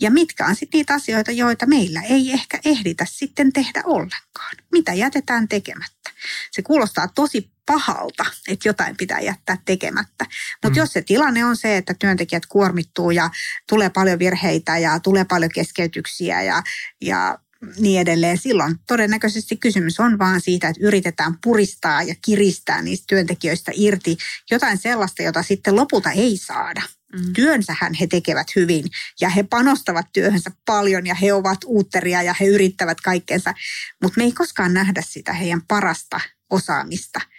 Ja mitkä on sitten niitä asioita, joita meillä ei ehkä ehditä sitten tehdä ollenkaan. Mitä jätetään tekemättä? Se kuulostaa tosi pahalta, että jotain pitää jättää tekemättä. Mutta mm. jos se tilanne on se, että työntekijät kuormittuu ja tulee paljon virheitä ja tulee paljon keskeytyksiä ja, ja niin edelleen. Silloin todennäköisesti kysymys on vaan siitä, että yritetään puristaa ja kiristää niistä työntekijöistä irti jotain sellaista, jota sitten lopulta ei saada. Mm. Työnsähän he tekevät hyvin ja he panostavat työhönsä paljon ja he ovat uutteria ja he yrittävät kaikkensa, mutta me ei koskaan nähdä sitä heidän parasta osaamista –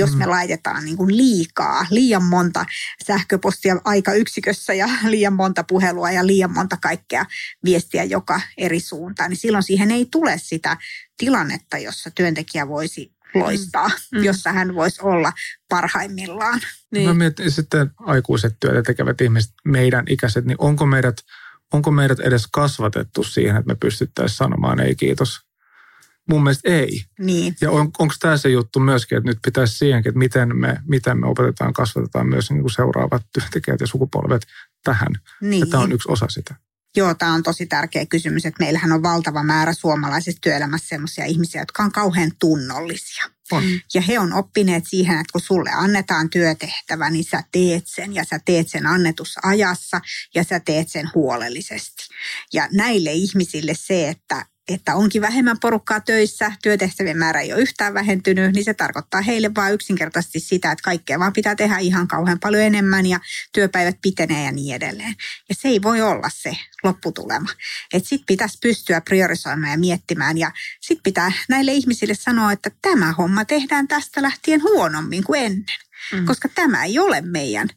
jos me mm. laitetaan niin kuin liikaa, liian monta sähköpostia aikayksikössä ja liian monta puhelua ja liian monta kaikkea viestiä joka eri suuntaan, niin silloin siihen ei tule sitä tilannetta, jossa työntekijä voisi loistaa, mm. mm. jossa hän voisi olla parhaimmillaan.
Niin. Mä mietin sitten aikuiset työtä tekevät ihmiset, meidän ikäiset, niin onko meidät, onko meidät edes kasvatettu siihen, että me pystyttäisiin sanomaan ei kiitos Mun mielestä ei.
Niin.
Ja on, onko tämä se juttu myöskin, että nyt pitäisi siihenkin, että miten me, miten me opetetaan, kasvatetaan myös niin kuin seuraavat työntekijät ja sukupolvet tähän. Niin. Ja tämä on yksi osa sitä.
Joo, tämä on tosi tärkeä kysymys, että meillähän on valtava määrä suomalaisessa työelämässä sellaisia ihmisiä, jotka on kauhean tunnollisia.
On.
Ja he on oppineet siihen, että kun sulle annetaan työtehtävä, niin sä teet sen ja sä teet sen annetusajassa ja sä teet sen huolellisesti. Ja näille ihmisille se, että että onkin vähemmän porukkaa töissä, työtehtävien määrä ei ole yhtään vähentynyt, niin se tarkoittaa heille vain yksinkertaisesti sitä, että kaikkea vaan pitää tehdä ihan kauhean paljon enemmän ja työpäivät pitenee ja niin edelleen. Ja se ei voi olla se lopputulema. Että sitten pitäisi pystyä priorisoimaan ja miettimään ja sitten pitää näille ihmisille sanoa, että tämä homma tehdään tästä lähtien huonommin kuin ennen. Mm. Koska tämä ei ole meidän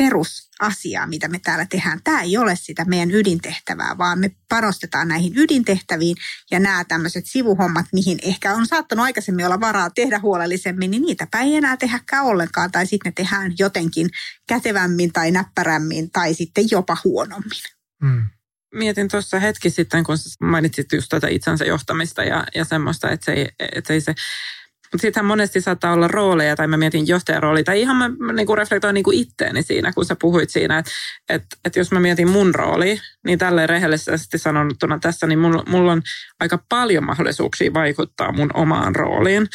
perusasiaa, mitä me täällä tehdään. Tämä ei ole sitä meidän ydintehtävää, vaan me panostetaan näihin ydintehtäviin ja nämä tämmöiset sivuhommat, mihin ehkä on saattanut aikaisemmin olla varaa tehdä huolellisemmin, niin niitä ei enää tehdäkään ollenkaan tai sitten ne tehdään jotenkin kätevämmin tai näppärämmin tai sitten jopa huonommin.
Hmm. Mietin tuossa hetki sitten, kun mainitsit just tätä itsensä johtamista ja, ja semmoista, että se ei, että ei se mutta sittenhän monesti saattaa olla rooleja, tai mä mietin johtajaroolia, tai ihan mä, mä niin kuin reflektoin niin kuin itteeni siinä, kun sä puhuit siinä, että että että jos mä mietin mun rooli, niin tälleen rehellisesti sanottuna tässä, niin mulla, mulla on aika paljon mahdollisuuksia vaikuttaa mun omaan rooliin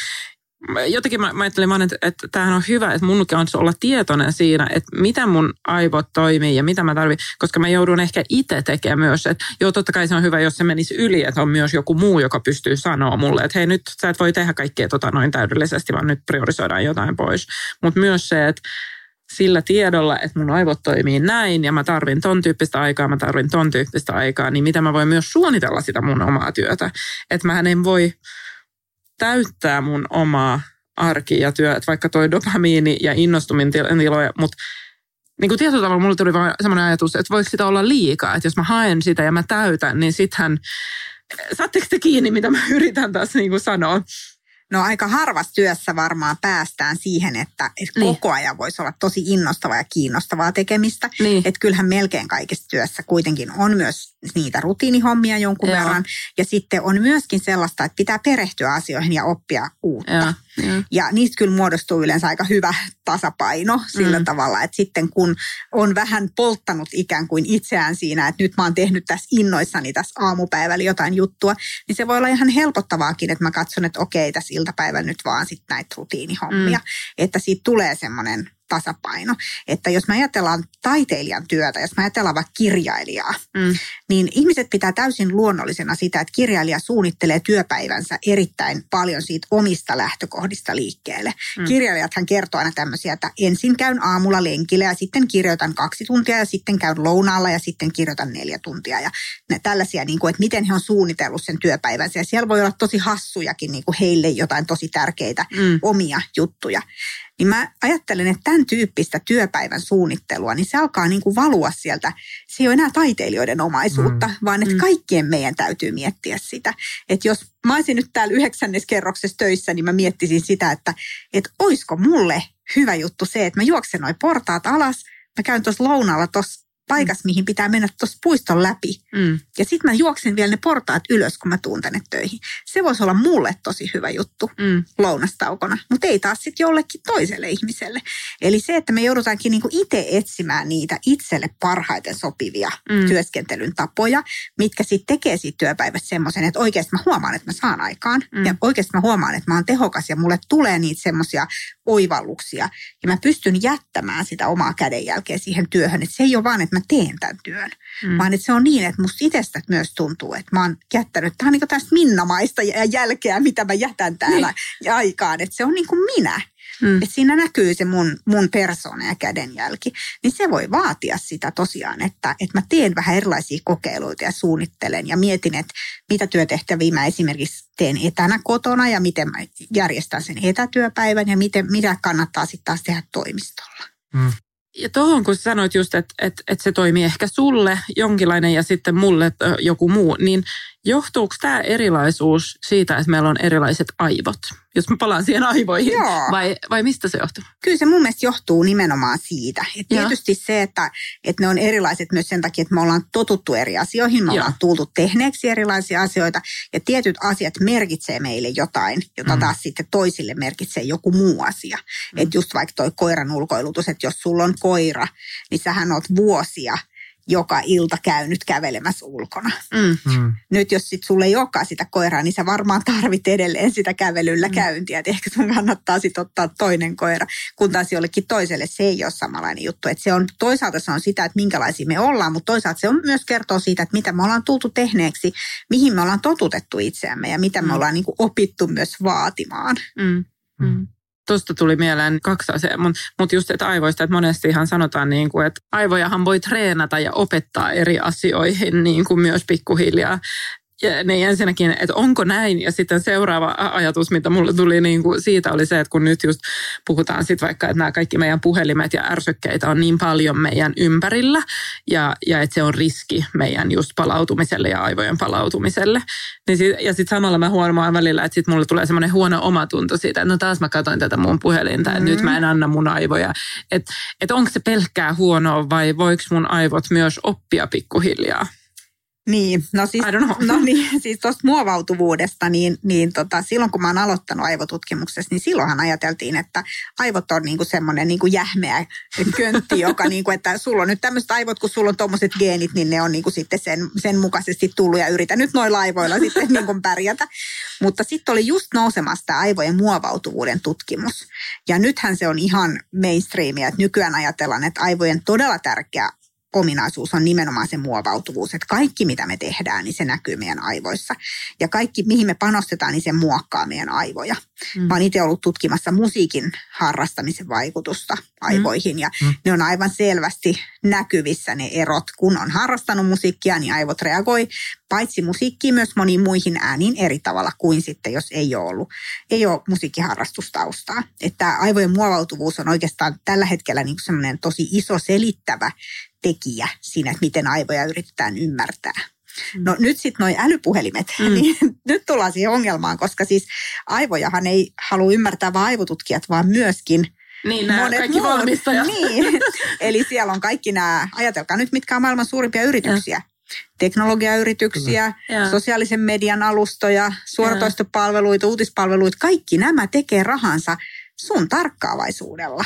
jotenkin mä, mä ajattelin vaan, että, että tämähän on hyvä, että mun on olla tietoinen siinä, että mitä mun aivot toimii ja mitä mä tarvitsen, koska mä joudun ehkä itse tekemään myös, että joo totta kai se on hyvä, jos se menisi yli, että on myös joku muu, joka pystyy sanoa mulle, että hei nyt sä et voi tehdä kaikkea tota noin täydellisesti, vaan nyt priorisoidaan jotain pois. Mutta myös se, että sillä tiedolla, että mun aivot toimii näin ja mä tarvin ton tyyppistä aikaa, mä tarvin ton tyyppistä aikaa, niin mitä mä voin myös suunnitella sitä mun omaa työtä. Että mä en voi täyttää mun omaa arki ja työ, että vaikka toi dopamiini ja innostuminen tiloja, mutta niin kuin tietyllä tavalla mulle tuli vaan semmoinen ajatus, että voiko sitä olla liikaa, että jos mä haen sitä ja mä täytän, niin sittenhän, saatteko te kiinni, mitä mä yritän tässä niin kuin sanoa?
No aika harvassa työssä varmaan päästään siihen, että, että niin. koko ajan voisi olla tosi innostavaa ja kiinnostavaa tekemistä. Niin. Että kyllähän melkein kaikessa työssä kuitenkin on myös niitä rutiinihommia jonkun Joo. verran. Ja sitten on myöskin sellaista, että pitää perehtyä asioihin ja oppia uutta. Joo. Ja. ja niistä kyllä muodostuu yleensä aika hyvä tasapaino sillä mm. tavalla, että sitten kun on vähän polttanut ikään kuin itseään siinä, että nyt mä oon tehnyt tässä innoissani tässä aamupäivällä jotain juttua, niin se voi olla ihan helpottavaakin, että mä katson, että okei, tässä iltapäivällä nyt vaan sitten näitä rutiinihommia. Mm. Että siitä tulee semmoinen tasapaino. Että jos me ajatellaan taiteilijan työtä, jos me ajatellaan vaikka kirjailijaa, mm. niin ihmiset pitää täysin luonnollisena sitä, että kirjailija suunnittelee työpäivänsä erittäin paljon siitä omista lähtökohdista liikkeelle. Mm. Kirjailijathan kertoo aina tämmöisiä, että ensin käyn aamulla lenkillä ja sitten kirjoitan kaksi tuntia ja sitten käyn lounaalla ja sitten kirjoitan neljä tuntia. Ja tällaisia, niin kuin, että miten he on suunnitellut sen työpäivänsä. Ja siellä voi olla tosi hassujakin niin kuin heille jotain tosi tärkeitä mm. omia juttuja. Niin mä ajattelen, että tämän tyyppistä työpäivän suunnittelua, niin se alkaa niin kuin valua sieltä. Se ei ole enää taiteilijoiden omaisuutta, mm. vaan että mm. kaikkien meidän täytyy miettiä sitä. Että jos mä olisin nyt täällä yhdeksännes kerroksessa töissä, niin mä miettisin sitä, että, että olisiko mulle hyvä juttu se, että mä juoksen noin portaat alas, mä käyn tuossa lounalla tuossa paikassa, mihin pitää mennä tuossa puiston läpi. Mm. Ja sitten mä juoksen vielä ne portaat ylös, kun mä tuun tänne töihin. Se voisi olla mulle tosi hyvä juttu mm. lounastaukona, mutta ei taas sitten jollekin toiselle ihmiselle. Eli se, että me joudutaankin niinku itse etsimään niitä itselle parhaiten sopivia mm. työskentelyn tapoja, mitkä sitten tekee siitä työpäivästä semmoisen, että oikeasti mä huomaan, että mä saan aikaan. Mm. Ja oikeasti mä huomaan, että mä oon tehokas ja mulle tulee niitä semmoisia oivalluksia. Ja mä pystyn jättämään sitä omaa kädenjälkeä siihen työhön. Että se ei ole vaan, että mä teen tämän työn. Mm. Vaan että se on niin, että musta itsestä myös tuntuu, että mä oon jättänyt, tämä on niin tästä minnamaista jälkeä, mitä mä jätän täällä niin. aikaan. Että se on niin kuin minä. Mm. Että siinä näkyy se mun, mun persona ja kädenjälki. Niin se voi vaatia sitä tosiaan, että, että mä teen vähän erilaisia kokeiluita ja suunnittelen ja mietin, että mitä työtehtäviä mä esimerkiksi teen etänä kotona ja miten mä järjestän sen etätyöpäivän ja miten, mitä kannattaa sitten taas tehdä toimistolla. Mm
ja tuohon kun sanoit just, että, että, että se toimii ehkä sulle jonkinlainen ja sitten mulle joku muu, niin johtuuko tämä erilaisuus siitä, että meillä on erilaiset aivot? Jos mä palaan siihen aivoihin, Joo. Vai, vai mistä se johtuu?
Kyllä se mun mielestä johtuu nimenomaan siitä. Et tietysti se, että, että ne on erilaiset myös sen takia, että me ollaan totuttu eri asioihin, me Joo. ollaan tultu tehneeksi erilaisia asioita ja tietyt asiat merkitsee meille jotain, jota mm. taas sitten toisille merkitsee joku muu asia. Mm. Että just vaikka toi koiran ulkoilutus, että jos sulla on koira, niin sähän oot vuosia – joka ilta käynyt kävelemässä ulkona.
Mm.
Mm.
Nyt jos sit sulle ei olekaan sitä koiraa, niin sä varmaan tarvit edelleen sitä kävelyllä
Mm.
käyntiä. Et ehkä sun kannattaa sitten ottaa toinen koira, kun taas jollekin toiselle se ei ole samanlainen juttu. Et se on, toisaalta se on sitä, että minkälaisia me ollaan, mutta toisaalta se on myös kertoo siitä, että mitä me ollaan tultu tehneeksi, mihin me ollaan totutettu itseämme ja mitä me
Mm.
ollaan niin opittu myös vaatimaan.
Mm. Mm. Tuosta tuli mieleen kaksi asiaa, mutta mut just että aivoista, että monestihan sanotaan, niin kuin, että aivojahan voi treenata ja opettaa eri asioihin niin kuin myös pikkuhiljaa. Niin ensinnäkin, että onko näin, ja sitten seuraava ajatus, mitä mulle tuli niin kuin siitä, oli se, että kun nyt just puhutaan sitten vaikka, että nämä kaikki meidän puhelimet ja ärsykkeitä on niin paljon meidän ympärillä, ja, ja että se on riski meidän just palautumiselle ja aivojen palautumiselle. Niin sit, ja sitten samalla mä huomaan välillä, että sitten mulle tulee semmoinen huono omatunto siitä, että no taas mä katsoin tätä mun puhelinta, että
Mm.
nyt mä en anna mun aivoja. Että et onko se pelkkää huonoa vai voiko mun aivot myös oppia pikkuhiljaa?
Niin, no siis, no niin, siis tuosta muovautuvuudesta, niin, niin tota, silloin kun mä oon aloittanut aivotutkimuksessa, niin silloinhan ajateltiin, että aivot on niinku semmoinen niinku jähmeä köntti, joka niinku, että sulla on nyt tämmöiset aivot, kun sulla on tuommoiset geenit, niin ne on niinku sitten sen, sen mukaisesti tullut ja yritä nyt noilla aivoilla sitten niinku pärjätä. Mutta sitten oli just nousemassa tämä aivojen muovautuvuuden tutkimus. Ja nythän se on ihan mainstreamia, että nykyään ajatellaan, että aivojen todella tärkeä ominaisuus on nimenomaan se muovautuvuus, että kaikki mitä me tehdään, niin se näkyy meidän aivoissa. Ja kaikki mihin me panostetaan, niin se muokkaa meidän aivoja.
Mm.
Mä oon itse ollut tutkimassa musiikin harrastamisen vaikutusta aivoihin ja
Mm.
ne on aivan selvästi näkyvissä ne erot. Kun on harrastanut musiikkia, niin aivot reagoi paitsi musiikkiin myös moniin muihin ääniin eri tavalla kuin sitten, jos ei ole ollut, ei ole musiikkiharrastustaustaa. Että aivojen muovautuvuus on oikeastaan tällä hetkellä niin semmoinen tosi iso selittävä tekijä siinä, että miten aivoja yritetään ymmärtää. No nyt sitten noi älypuhelimet,
Mm.
mm. niin nyt tullaan siihen ongelmaan, koska siis aivojahan ei halua ymmärtää vain aivotutkijat, vaan myöskin
Niin, nämä
monet
kaikki
muut.
valmistajat.
Niin. Eli siellä on kaikki nämä, ajatelkaa nyt mitkä on maailman suurimpia yrityksiä. Teknologiayrityksiä,
Joo.
sosiaalisen median alustoja, suoratoistopalveluita, uutispalveluita, kaikki nämä tekee rahansa sun tarkkaavaisuudella.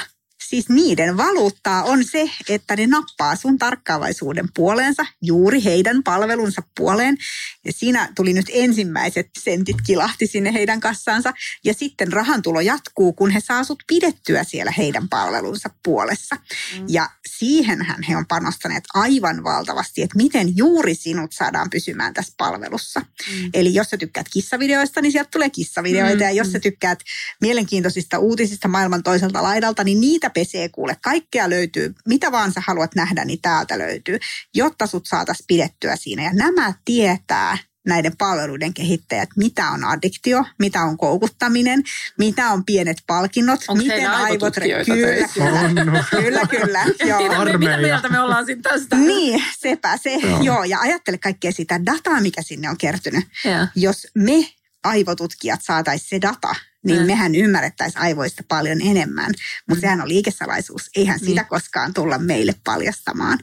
Siis niiden valuuttaa on se, että ne nappaa sun tarkkaavaisuuden puoleensa, juuri heidän palvelunsa puoleen. Ja siinä tuli nyt ensimmäiset sentit kilahti sinne heidän kassaansa. Ja sitten rahantulo jatkuu, kun he saa sut pidettyä siellä heidän palvelunsa puolessa.
Mm.
Ja siihenhän he on panostaneet aivan valtavasti, että miten juuri sinut saadaan pysymään tässä palvelussa.
Mm.
Eli jos sä tykkäät kissavideoista, niin sieltä tulee kissavideoita.
Mm,
Ja jos
mm.
sä tykkäät mielenkiintoisista uutisista maailman toiselta laidalta, niin niitä pesee kuule. Kaikkea löytyy. Mitä vaan sä haluat nähdä, niin täältä löytyy, jotta sut saataisiin pidettyä siinä. Ja nämä tietää näiden palveluiden kehittäjät, mitä on addiktio, mitä on koukuttaminen, mitä on pienet palkinnot,
Onko
miten aivot...
aivotutkijoita
Kyllä, kyllä,
On, no.
kyllä, kyllä. Joo.
Mitä, me- mitä mieltä me ollaan sitten tästä?
Niin, sepä se.
Joo.
Joo. Ja ajattele kaikkea sitä dataa, mikä sinne on kertynyt.
Joo.
Jos me aivotutkijat saataisiin se data, niin
Mm.
mm. mehän ymmärrettäisiin aivoista paljon enemmän. Mutta
Mm.
sehän on liikesalaisuus. Eihän
Niin.
sitä koskaan tulla meille paljastamaan.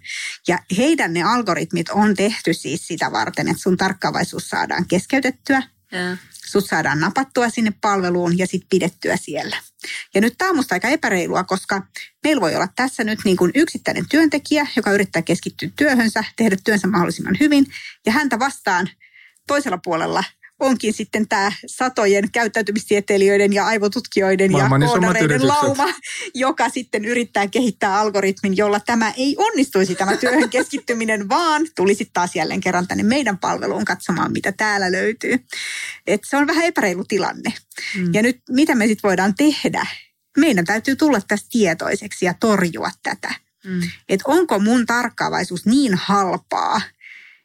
Ja heidän ne algoritmit on tehty siis sitä varten, että sun tarkkaavaisuus saadaan keskeytettyä,
Joo.
sut saadaan napattua sinne palveluun ja sitten pidettyä siellä. Ja nyt tämä on musta aika epäreilua, koska meillä voi olla tässä nyt niin kuin yksittäinen työntekijä, joka yrittää keskittyä työhönsä, tehdä työnsä mahdollisimman hyvin. Ja häntä vastaan toisella puolella onkin sitten tämä satojen käyttäytymistieteilijöiden ja aivotutkijoiden ja
Maailman isommat
koodareiden lauma, joka sitten yrittää kehittää algoritmin, jolla tämä ei onnistuisi tämä työhön keskittyminen, vaan tulisi taas jälleen kerran tänne meidän palveluun katsomaan, mitä täällä löytyy. Et se on vähän epäreilu tilanne.
Mm.
Ja nyt mitä me sitten voidaan tehdä? Meidän täytyy tulla tästä tietoiseksi ja torjua tätä.
Mm.
Että onko mun tarkkaavaisuus niin halpaa,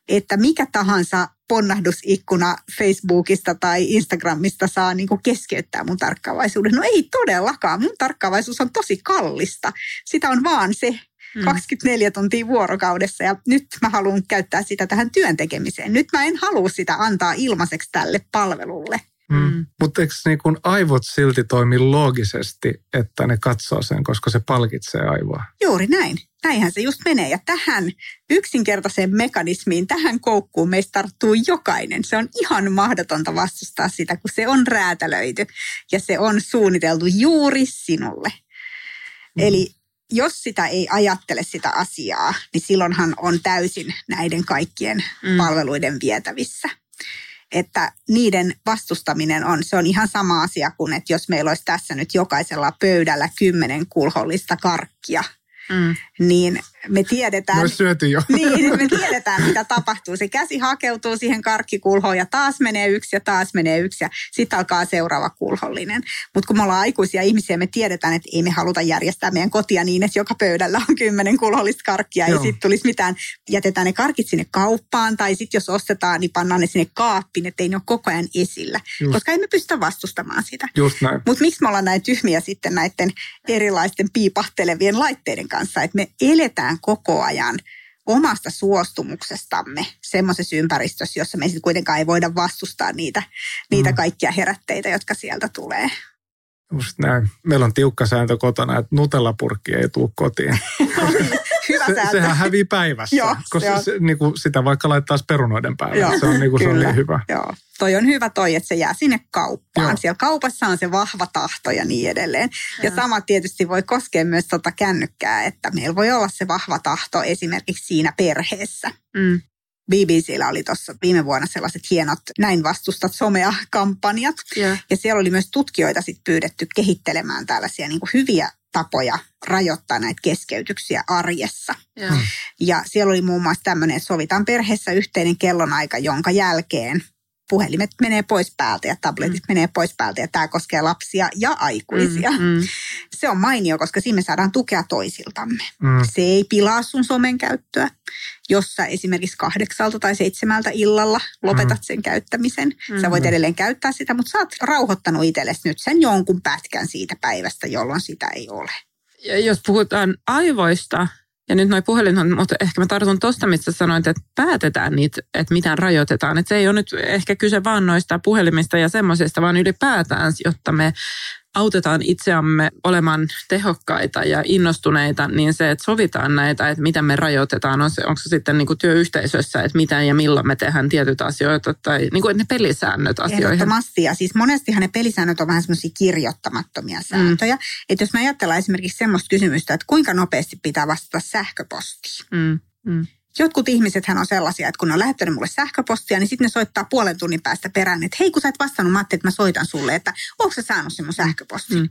että mikä tahansa ponnahdusikkuna Facebookista tai Instagramista saa niin keskeyttää mun tarkkaavaisuuden. No ei todellakaan. Mun tarkkaavaisuus on tosi kallista. Sitä on vaan se
Mm.
24 tuntia vuorokaudessa ja nyt mä haluan käyttää sitä tähän työn tekemiseen. Nyt mä en halua sitä antaa ilmaiseksi tälle palvelulle.
Mm.
Mm.
Mutta eikö niin kun aivot silti toimi loogisesti, että ne katsoo sen, koska se palkitsee aivoa?
Juuri näin. Näinhän se just menee. Ja tähän yksinkertaiseen mekanismiin, tähän koukkuun meistä tarttuu jokainen. Se on ihan mahdotonta vastustaa sitä, kun se on räätälöity ja se on suunniteltu juuri sinulle.
Mm.
Eli jos sitä ei ajattele sitä asiaa, niin silloinhan on täysin näiden kaikkien mm. palveluiden vietävissä. Että niiden vastustaminen on, se on ihan sama asia kuin, että jos meillä olisi tässä nyt jokaisella pöydällä kymmenen kulhollista karkkia, mm. niin me tiedetään...
No syöty jo.
Niin, me tiedetään, mitä tapahtuu. Se käsi hakeutuu siihen karkkikulhoon ja taas menee yksi ja taas menee yksi ja sitten alkaa seuraava kulhollinen. Mutta kun me ollaan aikuisia ihmisiä, me tiedetään, että ei me haluta järjestää meidän kotia niin, että joka pöydällä on kymmenen kulhollista karkkia Joo. ja sitten tulisi mitään, jätetään ne karkit sinne kauppaan tai sitten jos ostetaan, niin pannaan ne sinne kaappiin, että ei ne ole koko ajan esillä, Just. koska ei me pystytä vastustamaan sitä.
Just näin.
Mutta miksi me ollaan näin tyhmiä sitten näiden erilaisten piipahtelevien laitteiden kanssa, että me eletään koko ajan omasta suostumuksestamme semmoisessa ympäristössä, jossa me sitten kuitenkaan ei voida vastustaa niitä, niitä mm. kaikkia herätteitä, jotka sieltä tulee.
Just näin. Meillä on tiukka sääntö kotona, että nutellapurkki ei tule kotiin.
Hyvä se,
sehän hävii päivässä, Joo, koska se, niin kuin sitä vaikka laittaisi perunoiden päälle. Joo, se on, niin kuin, se on niin hyvä.
Joo. Toi on hyvä toi, että se jää sinne kauppaan. Joo. Siellä kaupassa on se vahva tahto ja niin edelleen. Ja, ja sama tietysti voi koskea myös tota kännykkää, että meillä voi olla se vahva tahto esimerkiksi siinä perheessä. Mm. BBCllä oli tuossa viime vuonna sellaiset hienot näin vastustat somea-kampanjat. Yeah. Ja siellä oli myös tutkijoita sit pyydetty kehittelemään tällaisia niin hyviä tapoja rajoittaa näitä keskeytyksiä arjessa. Yeah. Ja siellä oli muun muassa tämmöinen, että sovitaan perheessä yhteinen kellonaika, jonka jälkeen puhelimet menee pois päältä ja tabletit mm. menee pois päältä ja tämä koskee lapsia ja aikuisia. Mm, mm. Se on mainio, koska siinä me saadaan tukea toisiltamme. Mm. Se ei pilaa sun somen käyttöä, jossa esimerkiksi kahdeksalta tai seitsemältä illalla lopetat mm. sen käyttämisen. Mm. Sä voit edelleen käyttää sitä, mutta sä oot rauhoittanut itsellesi nyt sen jonkun pätkän siitä päivästä, jolloin sitä ei ole.
Ja jos puhutaan aivoista, ja nyt noin puhelin, mutta ehkä mä tartun tuosta, mistä sanoit, että päätetään niitä, että mitä rajoitetaan. Että se ei ole nyt ehkä kyse vaan noista puhelimista ja semmoisista, vaan ylipäätään, jotta me autetaan itseämme olemaan tehokkaita ja innostuneita, niin se, että sovitaan näitä, että miten me rajoitetaan, on se, onko se sitten niin kuin työyhteisössä, että miten ja milloin me tehdään tietyt asioita, tai niin kuin, että ne pelisäännöt asioihin.
Ehdottomasti, ja siis monestihan ne pelisäännöt on vähän semmoisia kirjoittamattomia mm. sääntöjä. Mm. Että jos me ajatellaan esimerkiksi semmoista kysymystä, että kuinka nopeasti pitää vastata sähköpostiin. Mm. Mm Jotkut ihmisethän on sellaisia, että kun ne on lähettänyt mulle sähköpostia, niin sitten ne soittaa puolen tunnin päästä perään, että hei kun sä et vastannut, mä ajattelin, että mä soitan sulle, että onko sä saanut sen mun sähköpostin. Mm.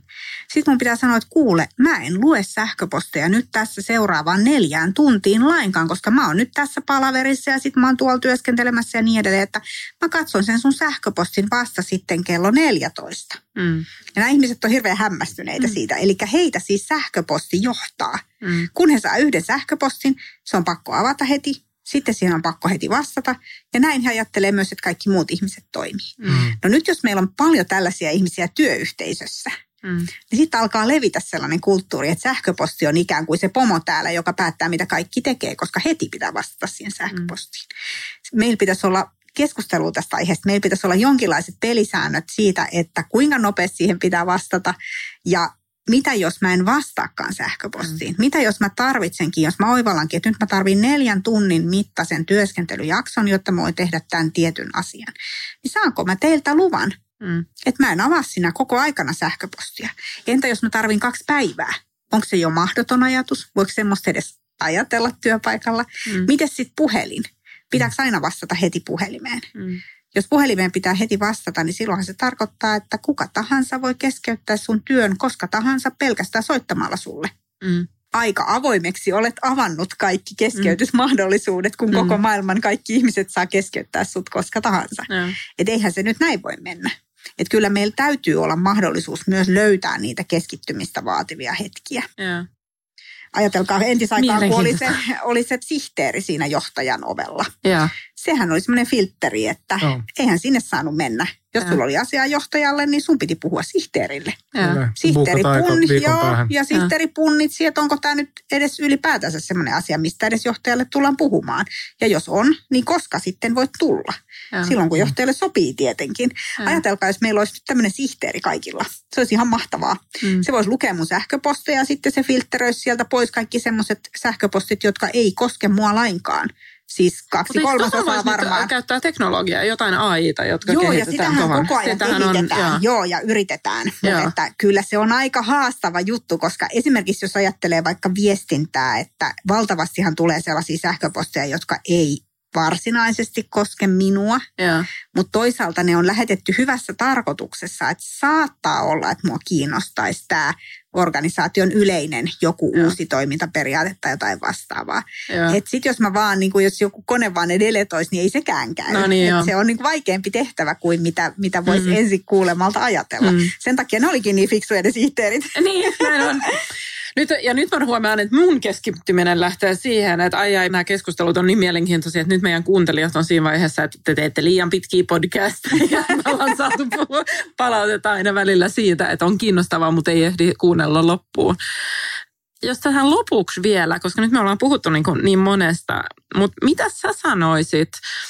Sitten mun pitää sanoa, että kuule, mä en lue sähköposteja nyt tässä seuraavaan neljään tuntiin lainkaan, koska mä oon nyt tässä palaverissa ja sitten mä oon tuolla työskentelemässä ja niin edelleen, että mä katson sen sun sähköpostin vasta sitten kello 14. Mm. Ja nämä ihmiset on hirveän hämmästyneitä mm. siitä. Eli heitä siis sähköposti johtaa. Mm. Kun he saa yhden sähköpostin, se on pakko avata heti. Sitten siihen on pakko heti vastata. Ja näin he ajattelee myös, että kaikki muut ihmiset toimii. Mm. No nyt jos meillä on paljon tällaisia ihmisiä työyhteisössä, Mm. Niin sitten alkaa levitä sellainen kulttuuri, että sähköposti on ikään kuin se pomo täällä, joka päättää, mitä kaikki tekee, koska heti pitää vastata siihen sähköpostiin. Mm. Meillä pitäisi olla keskustelua tästä aiheesta. Meillä pitäisi olla jonkinlaiset pelisäännöt siitä, että kuinka nopeasti siihen pitää vastata ja mitä jos mä en vastaakaan sähköpostiin? Mm. Mitä jos mä tarvitsenkin, jos mä oivallankin, että nyt mä tarvin neljän tunnin mittaisen työskentelyjakson, jotta mä voin tehdä tämän tietyn asian. Niin saanko mä teiltä luvan, mm. että mä en avaa sinä koko aikana sähköpostia? Entä jos mä tarvin kaksi päivää? Onko se jo mahdoton ajatus? Voiko semmoista edes ajatella työpaikalla? Mm. Miten sitten puhelin? Pitääkö aina vastata heti puhelimeen? Mm. Jos puhelimeen pitää heti vastata, niin silloinhan se tarkoittaa, että kuka tahansa voi keskeyttää sun työn koska tahansa pelkästään soittamalla sulle. Mm. Aika avoimeksi olet avannut kaikki keskeytysmahdollisuudet, kun mm. koko maailman kaikki ihmiset saa keskeyttää sut koska tahansa. Mm. Et eihän se nyt näin voi mennä. Et kyllä meillä täytyy olla mahdollisuus myös löytää niitä keskittymistä vaativia hetkiä. Yeah ajatelkaa entisaikaan, kun oli se, oli se sihteeri siinä johtajan ovella. Ja. Sehän oli semmoinen filtteri, että no. eihän sinne saanut mennä. Jos ja. sulla oli asiaa johtajalle, niin sun piti puhua sihteerille. Ja. Sihteeri punni, joo, ja sihteeri punnitsi, että onko tämä nyt edes ylipäätänsä semmoinen asia, mistä edes johtajalle tullaan puhumaan. Ja jos on, niin koska sitten voit tulla. Ja. Silloin kun johtajalle sopii tietenkin. Ja. Ajatelkaa, jos meillä olisi tämmöinen sihteeri kaikilla. Se olisi ihan mahtavaa. Mm. Se voisi lukea mun sähköposteja ja sitten se filtteröisi sieltä pois kaikki semmoiset sähköpostit, jotka ei koske mua lainkaan Siis kaksi kolmasosaa varmaan.
käyttää teknologiaa, jotain AIta, jotka
Joo, ja
kehitetään
sitähän
tuohon.
koko ajan
Sitähän
kehitetään.
on,
joo. joo, ja yritetään.
Joo.
Mutta että kyllä se on aika haastava juttu, koska esimerkiksi jos ajattelee vaikka viestintää, että valtavastihan tulee sellaisia sähköposteja, jotka ei varsinaisesti koske minua,
joo.
mutta toisaalta ne on lähetetty hyvässä tarkoituksessa, että saattaa olla, että mua kiinnostaisi tämä organisaation yleinen joku
Joo.
uusi toimintaperiaate tai jotain vastaavaa.
Joo.
Et sit jos mä vaan, niin kuin jos joku kone vaan ne deletoisi, niin ei sekään käy.
No niin,
se on niin kuin vaikeampi tehtävä kuin mitä, mitä voisi
Mm.
ensin kuulemalta ajatella.
Mm.
Mm. Sen takia ne olikin niin fiksuja ne sihteerit.
Niin, näin on. Nyt, ja nyt mä huomaan, että mun keskittyminen lähtee siihen, että ai ai, nämä keskustelut on niin mielenkiintoisia, että nyt meidän kuuntelijat on siinä vaiheessa, että te teette liian pitkiä podcasteja. Ja me ollaan saatu palautetta aina välillä siitä, että on kiinnostavaa, mutta ei ehdi kuunnella loppuun. Jos tähän lopuksi vielä, koska nyt me ollaan puhuttu niin, kuin niin monesta, mutta mitä sä sanoisit,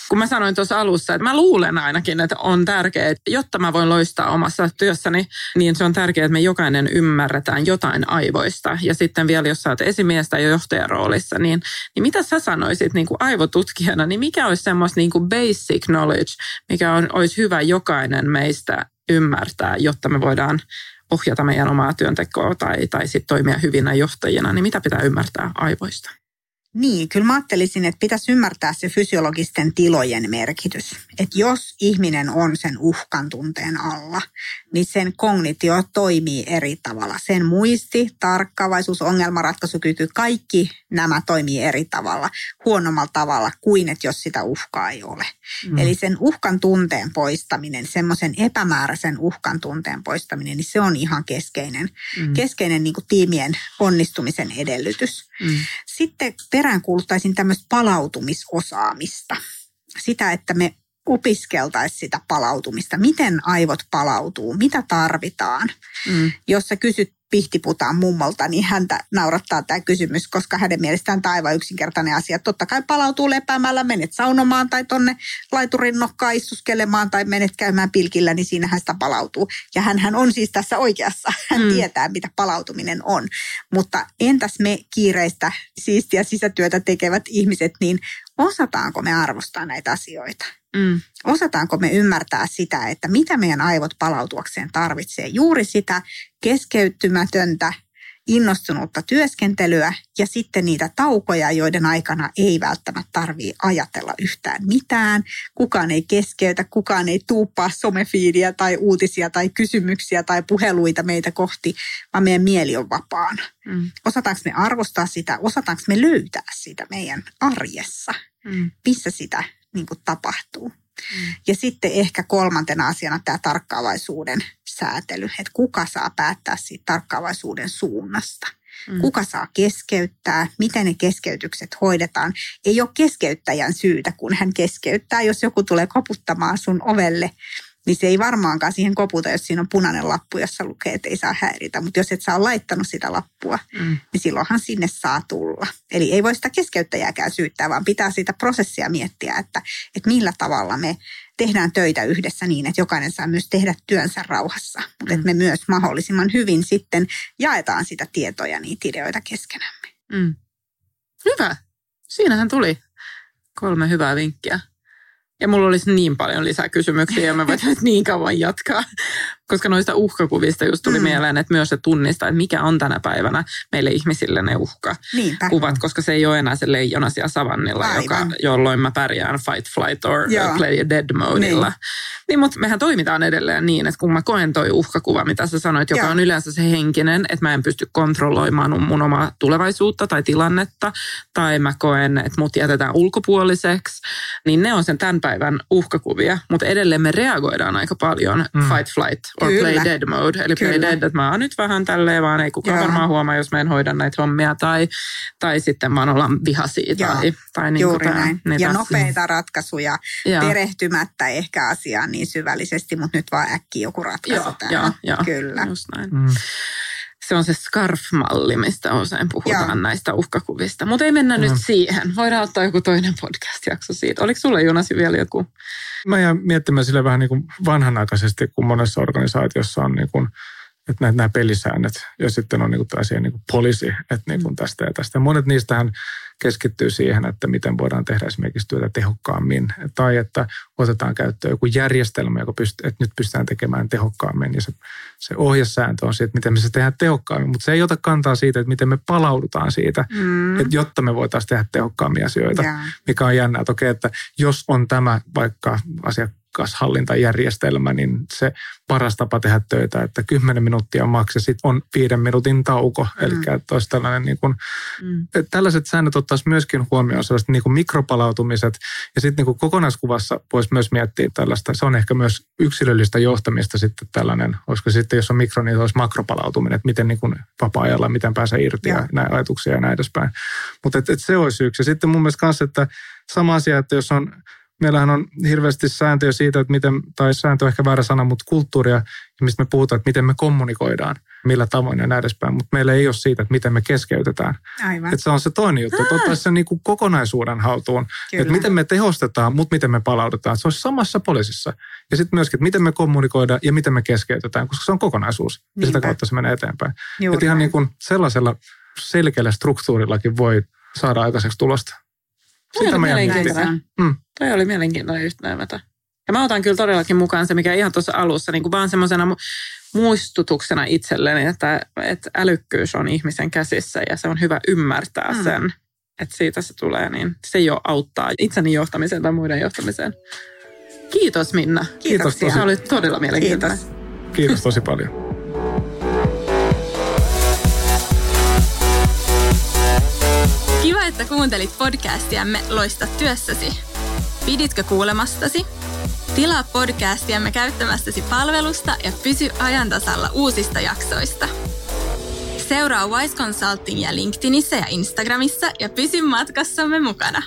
kun mä sanoin tuossa alussa, että mä luulen ainakin, että on tärkeää, että jotta mä voin loistaa omassa työssäni, niin se on tärkeää, että me jokainen ymmärretään jotain aivoista. Ja sitten vielä, jos sä oot esimies tai johtajan roolissa, niin, niin mitä sä sanoisit niin kuin aivotutkijana, niin mikä olisi semmoista niin kuin basic knowledge, mikä on, olisi hyvä jokainen meistä ymmärtää, jotta me voidaan ohjata meidän omaa työntekoa tai, tai sitten toimia hyvinä johtajina, niin mitä pitää ymmärtää aivoista?
Niin, kyllä mä ajattelisin, että pitäisi ymmärtää se fysiologisten tilojen merkitys. Että jos ihminen on sen uhkan tunteen alla, niin sen kognitio toimii eri tavalla. Sen muisti, tarkkaavaisuus, ongelmanratkaisukyky, kaikki nämä toimii eri tavalla, huonommalla tavalla kuin että jos sitä uhkaa ei ole. Mm. Eli sen uhkan tunteen poistaminen, semmoisen epämääräisen uhkan tunteen poistaminen, niin se on ihan keskeinen,
Mm.
keskeinen niin kuin tiimien onnistumisen edellytys.
Mm.
Sitten peräänkuuluttaisin tämmöistä palautumisosaamista. Sitä, että me opiskeltaisiin sitä palautumista. Miten aivot palautuu? Mitä tarvitaan?
Mm.
Jos sä kysyt pihtiputaan mummolta, niin häntä naurattaa tämä kysymys, koska hänen mielestään tämä on aivan yksinkertainen asia. Totta kai palautuu lepäämällä, menet saunomaan tai tonne laiturin nokkaan istuskelemaan tai menet käymään pilkillä, niin siinähän sitä palautuu. Ja hän on siis tässä oikeassa. Hän
Mm.
mm. tietää, mitä palautuminen on. Mutta entäs me kiireistä, siistiä sisätyötä tekevät ihmiset, niin osataanko me arvostaa näitä asioita?
Mm.
osataanko me ymmärtää sitä, että mitä meidän aivot palautuakseen tarvitsee. Juuri sitä keskeyttymätöntä, innostunutta työskentelyä ja sitten niitä taukoja, joiden aikana ei välttämättä tarvitse ajatella yhtään mitään. Kukaan ei keskeytä, kukaan ei tuuppaa somefiidiä tai uutisia tai kysymyksiä tai puheluita meitä kohti, vaan meidän mieli on vapaana.
Mm.
Osataanko me arvostaa sitä, osataanko me löytää sitä meidän arjessa,
Mm.
missä sitä niin kuin tapahtuu.
Mm.
Ja sitten ehkä kolmantena asiana tämä tarkkaavaisuuden säätely, että kuka saa päättää siitä tarkkaavaisuuden suunnasta.
Mm.
Kuka saa keskeyttää, miten ne keskeytykset hoidetaan. Ei ole keskeyttäjän syytä, kun hän keskeyttää. Jos joku tulee koputtamaan sun ovelle, niin se ei varmaankaan siihen koputa, jos siinä on punainen lappu, jossa lukee, että ei saa häiritä. Mutta jos et ole laittanut sitä lappua,
Mm.
niin silloinhan sinne saa tulla. Eli ei voi sitä keskeyttäjääkään syyttää, vaan pitää sitä prosessia miettiä, että, että millä tavalla me tehdään töitä yhdessä niin, että jokainen saa myös tehdä työnsä rauhassa. Mutta
Mm.
että me myös mahdollisimman hyvin sitten jaetaan sitä tietoa ja niitä ideoita keskenämme.
Mm. Hyvä. Siinähän tuli kolme hyvää vinkkiä. Ja mulla olisi niin paljon lisää kysymyksiä ja mä voin nyt niin kauan jatkaa. Koska noista uhkakuvista just tuli mm. Mieleen, että myös se tunnistaa, että mikä on tänä päivänä meille ihmisille ne uhkakuvat, koska se ei ole enää se leijona siellä savannilla, joka, jolloin mä pärjään fight, flight or
Joo.
play dead modilla.
Niin.
Niin, mutta mehän toimitaan edelleen niin, että kun mä koen toi uhkakuva, mitä sä sanoit, joka
Joo.
on yleensä se henkinen, että mä en pysty kontrolloimaan mun omaa tulevaisuutta tai tilannetta, tai mä koen, että mut jätetään ulkopuoliseksi, niin ne on sen tämän päivän uhkakuvia, mutta edelleen me reagoidaan aika paljon
Mm.
fight, flight or
Kyllä.
play dead mode, eli play
Kyllä.
dead, että mä oon nyt vähän tälleen, vaan ei kukaan
Joo.
varmaan huomaa, jos mä en hoida näitä hommia, tai, tai sitten vaan ollaan vihaisia,
Joo.
tai, tai niin
Juuri
kuin tää,
näin.
niin
ja
tässä-
nopeita ratkaisuja,
Joo.
perehtymättä ehkä asiaan niin syvällisesti, mutta nyt vaan äkkiä joku ratkaisu
Joo,
tähän.
joo, joo.
Kyllä.
Just näin.
Mm.
Se on se scarf-malli, mistä usein puhutaan
Joo.
näistä uhkakuvista. Mutta ei mennä
Mm.
nyt siihen. Voidaan ottaa joku toinen podcast-jakso siitä. Oliko sulle Jonasi vielä joku?
Mä jään miettimään sille vähän niin kuin vanhanaikaisesti, kun monessa organisaatiossa on niin kuin että nämä, nämä pelisäännöt ja sitten on niin tällaisia niin poliisi, että niin kuin tästä ja tästä. Monet niistähän keskittyy siihen, että miten voidaan tehdä esimerkiksi työtä tehokkaammin tai että otetaan käyttöön joku järjestelmä, joka pyst- että nyt pystytään tekemään tehokkaammin ja se, se ohjesääntö on siitä, että miten me se tehdään tehokkaammin, mutta se ei ota kantaa siitä, että miten me palaudutaan siitä, mm. että jotta me voitaisiin tehdä tehokkaammin asioita, yeah. mikä on jännää, että okei, että jos on tämä vaikka asia asiakashallintajärjestelmä, niin se paras tapa tehdä töitä, että 10 minuuttia maks ja sitten on viiden minuutin tauko. Mm. Eli että olisi tällainen niin kuin, mm. tällaiset säännöt ottaisi myöskin huomioon sellaiset niin kuin mikropalautumiset ja sitten niin kokonaiskuvassa voisi myös miettiä tällaista. Se on ehkä myös yksilöllistä johtamista sitten tällainen, olisiko sitten jos on mikro, niin olisi makropalautuminen, että miten niin kuin vapaa-ajalla, miten pääsee irti ja, ja näin ajatuksia ja näin edespäin. Mutta et, et se olisi yksi. Ja sitten mun mielestä kanssa, että sama asia, että jos on meillähän on hirveästi sääntöjä siitä, että miten, tai sääntö on ehkä väärä sana, mutta kulttuuria, mistä me puhutaan, että miten me kommunikoidaan, millä tavoin ja näin edespäin. Mutta meillä ei ole siitä, että miten me keskeytetään. Aivan. Että se on se toinen juttu, että ottaisi sen niin kuin kokonaisuuden haltuun. Kyllä. Että miten me tehostetaan, mutta miten me palautetaan. Se olisi samassa poliisissa. Ja sitten myöskin, että miten me kommunikoidaan ja miten me keskeytetään, koska se on kokonaisuus. Niinpä. Ja sitä kautta se menee eteenpäin. että ihan niin kuin sellaisella selkeällä struktuurillakin voi saada aikaiseksi tulosta.
Sitä mä mm. Toi oli mielenkiintoinen yhteenveto. Ja mä otan kyllä todellakin mukaan se, mikä ihan tuossa alussa, niin kuin vaan semmoisena muistutuksena itselleni, että, että älykkyys on ihmisen käsissä ja se on hyvä ymmärtää mm. sen, että siitä se tulee, niin se jo auttaa itseni johtamiseen tai muiden johtamiseen. Kiitos Minna.
Kiitos.
Tosi. Se oli todella mielenkiintoinen.
Kiitos, Kiitos tosi paljon.
Että kuuntelit podcastiamme Loista työssäsi. Piditkö kuulemastasi? Tilaa podcastiamme käyttämästäsi palvelusta ja pysy ajantasalla uusista jaksoista. Seuraa Wise Consultingia LinkedInissä ja Instagramissa ja pysy matkassamme mukana.